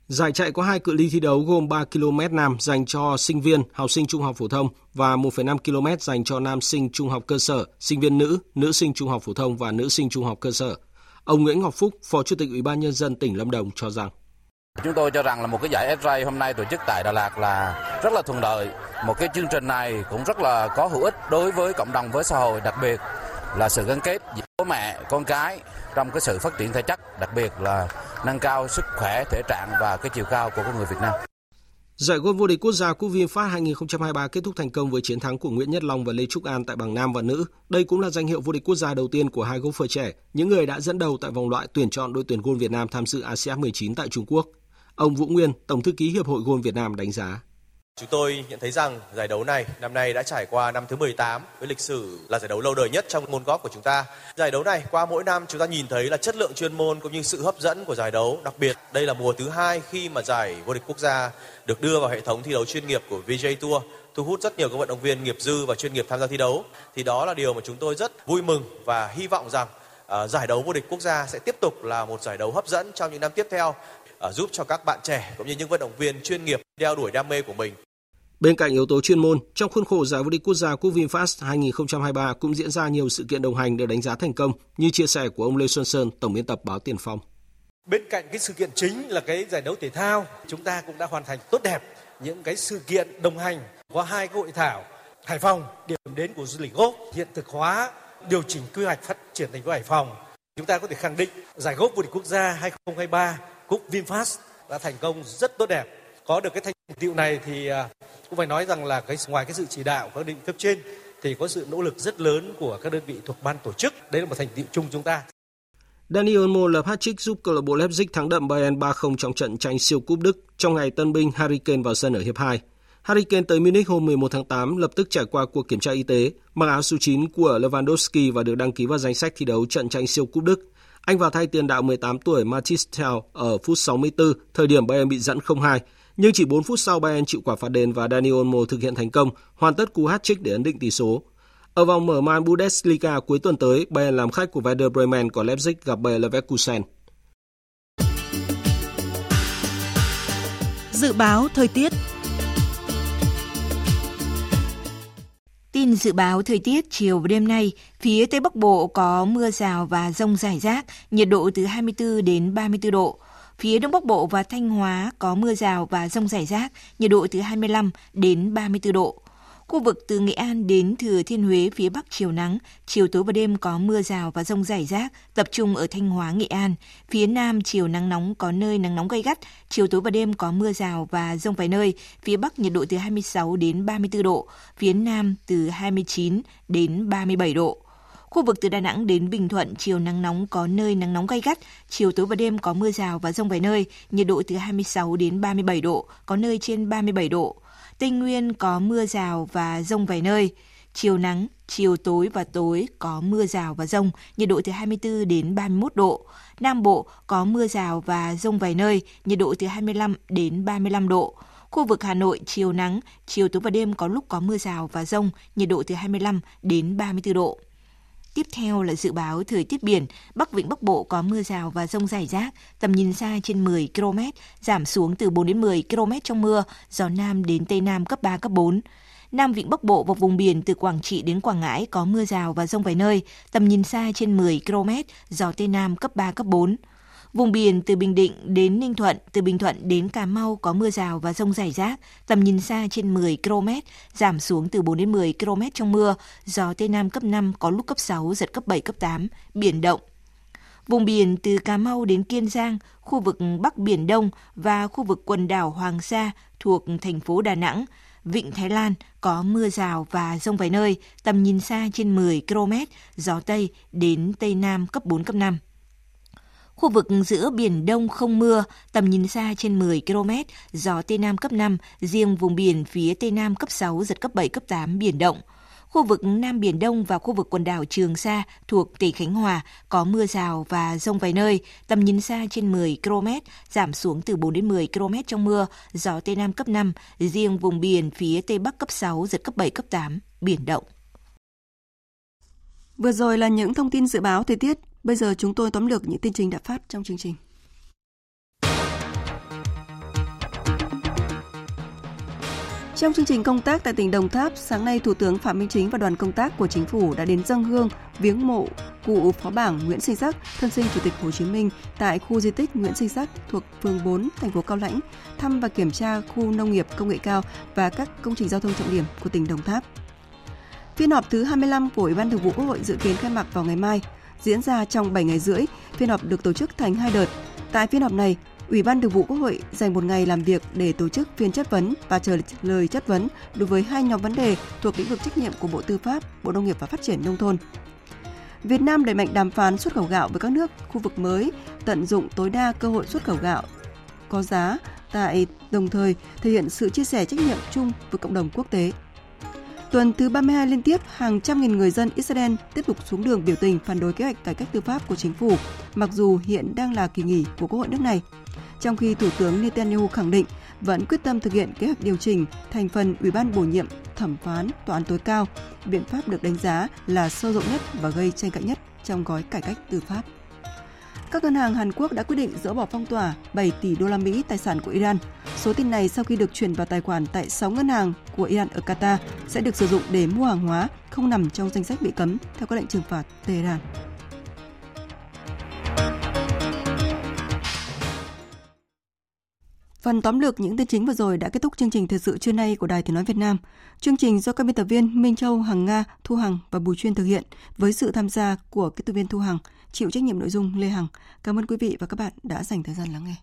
Giải chạy có hai cự ly thi đấu gồm 3 km nam dành cho sinh viên, học sinh trung học phổ thông và 1,5 km dành cho nam sinh trung học cơ sở, sinh viên nữ, nữ sinh trung học phổ thông và nữ sinh trung học cơ sở. Ông Nguyễn Ngọc Phúc, Phó Chủ tịch Ủy ban Nhân dân tỉnh Lâm Đồng cho rằng Chúng tôi cho rằng là một cái giải S-Ray hôm nay tổ chức tại Đà Lạt là rất là thuận lợi. Một cái chương trình này cũng rất là có hữu ích đối với cộng đồng với xã hội, đặc biệt là sự gắn kết giữa bố mẹ, con cái trong cái sự phát triển thể chất, đặc biệt là nâng cao sức khỏe, thể trạng và cái chiều cao của con người Việt Nam. Giải golf vô địch quốc gia Cúp VinFast 2023 kết thúc thành công với chiến thắng của Nguyễn Nhất Long và Lê Trúc An tại bảng nam và nữ. Đây cũng là danh hiệu vô địch quốc gia đầu tiên của hai golfer trẻ, những người đã dẫn đầu tại vòng loại tuyển chọn đội tuyển golf Việt Nam tham dự ASEAN 19 tại Trung Quốc. Ông Vũ Nguyên, Tổng thư ký Hiệp hội Golf Việt Nam đánh giá. Chúng tôi nhận thấy rằng giải đấu này năm nay đã trải qua năm thứ 18 với lịch sử là giải đấu lâu đời nhất trong môn golf của chúng ta. Giải đấu này qua mỗi năm chúng ta nhìn thấy là chất lượng chuyên môn cũng như sự hấp dẫn của giải đấu. Đặc biệt đây là mùa thứ hai khi mà giải vô địch quốc gia được đưa vào hệ thống thi đấu chuyên nghiệp của VJ Tour thu hút rất nhiều các vận động viên nghiệp dư và chuyên nghiệp tham gia thi đấu. Thì đó là điều mà chúng tôi rất vui mừng và hy vọng rằng uh, giải đấu vô địch quốc gia sẽ tiếp tục là một giải đấu hấp dẫn trong những năm tiếp theo uh, giúp cho các bạn trẻ cũng như những vận động viên chuyên nghiệp đeo đuổi đam mê của mình. Bên cạnh yếu tố chuyên môn, trong khuôn khổ giải vô địch quốc gia Cúp VinFast 2023 cũng diễn ra nhiều sự kiện đồng hành được đánh giá thành công, như chia sẻ của ông Lê Xuân Sơn, tổng biên tập báo Tiền Phong. Bên cạnh cái sự kiện chính là cái giải đấu thể thao, chúng ta cũng đã hoàn thành tốt đẹp những cái sự kiện đồng hành có hai cái hội thảo Hải Phòng điểm đến của du lịch gốc hiện thực hóa điều chỉnh quy hoạch phát triển thành phố Hải Phòng. Chúng ta có thể khẳng định giải gốc vô địch quốc gia 2023 Cúp VinFast đã thành công rất tốt đẹp. Có được cái thành tựu này thì à, cũng phải nói rằng là cái ngoài cái sự chỉ đạo các định cấp trên thì có sự nỗ lực rất lớn của các đơn vị thuộc ban tổ chức. Đấy là một thành tựu chung chúng ta. Daniel Olmo lập hat-trick giúp câu lạc bộ Leipzig thắng đậm Bayern 3-0 trong trận tranh siêu cúp Đức trong ngày tân binh Harry Kane vào sân ở hiệp 2. Harry Kane tới Munich hôm 11 tháng 8 lập tức trải qua cuộc kiểm tra y tế, mặc áo số 9 của Lewandowski và được đăng ký vào danh sách thi đấu trận tranh siêu cúp Đức. Anh vào thay tiền đạo 18 tuổi Mathis Tel ở phút 64, thời điểm Bayern bị dẫn 0-2, nhưng chỉ 4 phút sau Bayern chịu quả phạt đền và Daniel Olmo thực hiện thành công, hoàn tất cú hat-trick để ấn định tỷ số. Ở vòng mở màn Bundesliga cuối tuần tới, Bayern làm khách của Werder Bremen của Leipzig gặp Bayer Leverkusen. Dự báo thời tiết Tin dự báo thời tiết chiều và đêm nay, phía Tây Bắc Bộ có mưa rào và rông rải rác, nhiệt độ từ 24 đến 34 độ. Phía Đông Bắc Bộ và Thanh Hóa có mưa rào và rông rải rác, nhiệt độ từ 25 đến 34 độ. Khu vực từ Nghệ An đến Thừa Thiên Huế phía Bắc chiều nắng, chiều tối và đêm có mưa rào và rông rải rác, tập trung ở Thanh Hóa, Nghệ An. Phía Nam chiều nắng nóng có nơi nắng nóng gay gắt, chiều tối và đêm có mưa rào và rông vài nơi. Phía Bắc nhiệt độ từ 26 đến 34 độ, phía Nam từ 29 đến 37 độ. Khu vực từ Đà Nẵng đến Bình Thuận, chiều nắng nóng có nơi nắng nóng gay gắt, chiều tối và đêm có mưa rào và rông vài nơi, nhiệt độ từ 26 đến 37 độ, có nơi trên 37 độ. Tây Nguyên có mưa rào và rông vài nơi. Chiều nắng, chiều tối và tối có mưa rào và rông, nhiệt độ từ 24 đến 31 độ. Nam Bộ có mưa rào và rông vài nơi, nhiệt độ từ 25 đến 35 độ. Khu vực Hà Nội chiều nắng, chiều tối và đêm có lúc có mưa rào và rông, nhiệt độ từ 25 đến 34 độ. Tiếp theo là dự báo thời tiết biển, Bắc Vịnh Bắc Bộ có mưa rào và rông rải rác, tầm nhìn xa trên 10 km, giảm xuống từ 4 đến 10 km trong mưa, gió Nam đến Tây Nam cấp 3, cấp 4. Nam Vịnh Bắc Bộ và vùng biển từ Quảng Trị đến Quảng Ngãi có mưa rào và rông vài nơi, tầm nhìn xa trên 10 km, gió Tây Nam cấp 3, cấp 4. Vùng biển từ Bình Định đến Ninh Thuận, từ Bình Thuận đến Cà Mau có mưa rào và rông rải rác, tầm nhìn xa trên 10 km, giảm xuống từ 4 đến 10 km trong mưa, gió Tây Nam cấp 5 có lúc cấp 6, giật cấp 7, cấp 8, biển động. Vùng biển từ Cà Mau đến Kiên Giang, khu vực Bắc Biển Đông và khu vực quần đảo Hoàng Sa thuộc thành phố Đà Nẵng, Vịnh Thái Lan có mưa rào và rông vài nơi, tầm nhìn xa trên 10 km, gió Tây đến Tây Nam cấp 4, cấp 5. Khu vực giữa Biển Đông không mưa, tầm nhìn xa trên 10 km, gió Tây Nam cấp 5, riêng vùng biển phía Tây Nam cấp 6, giật cấp 7, cấp 8, biển động. Khu vực Nam Biển Đông và khu vực quần đảo Trường Sa thuộc tỉnh Khánh Hòa có mưa rào và rông vài nơi, tầm nhìn xa trên 10 km, giảm xuống từ 4 đến 10 km trong mưa, gió Tây Nam cấp 5, riêng vùng biển phía Tây Bắc cấp 6, giật cấp 7, cấp 8, biển động. Vừa rồi là những thông tin dự báo thời tiết Bây giờ chúng tôi tóm lược những tin trình đã phát trong chương trình. Trong chương trình công tác tại tỉnh Đồng Tháp, sáng nay Thủ tướng Phạm Minh Chính và đoàn công tác của chính phủ đã đến dân hương viếng mộ cụ Phó Bảng Nguyễn Sinh Sắc, thân sinh Chủ tịch Hồ Chí Minh tại khu di tích Nguyễn Sinh Sắc thuộc phường 4, thành phố Cao Lãnh, thăm và kiểm tra khu nông nghiệp công nghệ cao và các công trình giao thông trọng điểm của tỉnh Đồng Tháp. Phiên họp thứ 25 của Ủy ban Thường vụ Quốc hội dự kiến khai mạc vào ngày mai diễn ra trong 7 ngày rưỡi. Phiên họp được tổ chức thành hai đợt. Tại phiên họp này, Ủy ban Thường vụ Quốc hội dành một ngày làm việc để tổ chức phiên chất vấn và trả lời chất vấn đối với hai nhóm vấn đề thuộc lĩnh vực trách nhiệm của Bộ Tư pháp, Bộ Nông nghiệp và Phát triển Nông thôn. Việt Nam đẩy mạnh đàm phán xuất khẩu gạo với các nước khu vực mới, tận dụng tối đa cơ hội xuất khẩu gạo có giá tại đồng thời thể hiện sự chia sẻ trách nhiệm chung với cộng đồng quốc tế. Tuần thứ 32 liên tiếp, hàng trăm nghìn người dân Israel tiếp tục xuống đường biểu tình phản đối kế hoạch cải cách tư pháp của chính phủ, mặc dù hiện đang là kỳ nghỉ của Quốc hội nước này. Trong khi Thủ tướng Netanyahu khẳng định vẫn quyết tâm thực hiện kế hoạch điều chỉnh thành phần Ủy ban bổ nhiệm thẩm phán tòa án tối cao, biện pháp được đánh giá là sâu rộng nhất và gây tranh cãi nhất trong gói cải cách tư pháp các ngân hàng Hàn Quốc đã quyết định dỡ bỏ phong tỏa 7 tỷ đô la Mỹ tài sản của Iran. Số tiền này sau khi được chuyển vào tài khoản tại 6 ngân hàng của Iran ở Qatar sẽ được sử dụng để mua hàng hóa không nằm trong danh sách bị cấm theo các lệnh trừng phạt Tehran. Phần tóm lược những tin chính vừa rồi đã kết thúc chương trình thời sự trưa nay của Đài Tiếng nói Việt Nam. Chương trình do các biên tập viên Minh Châu, Hằng Nga, Thu Hằng và Bùi Chuyên thực hiện với sự tham gia của kỹ thuật viên Thu Hằng, chịu trách nhiệm nội dung Lê Hằng. Cảm ơn quý vị và các bạn đã dành thời gian lắng nghe.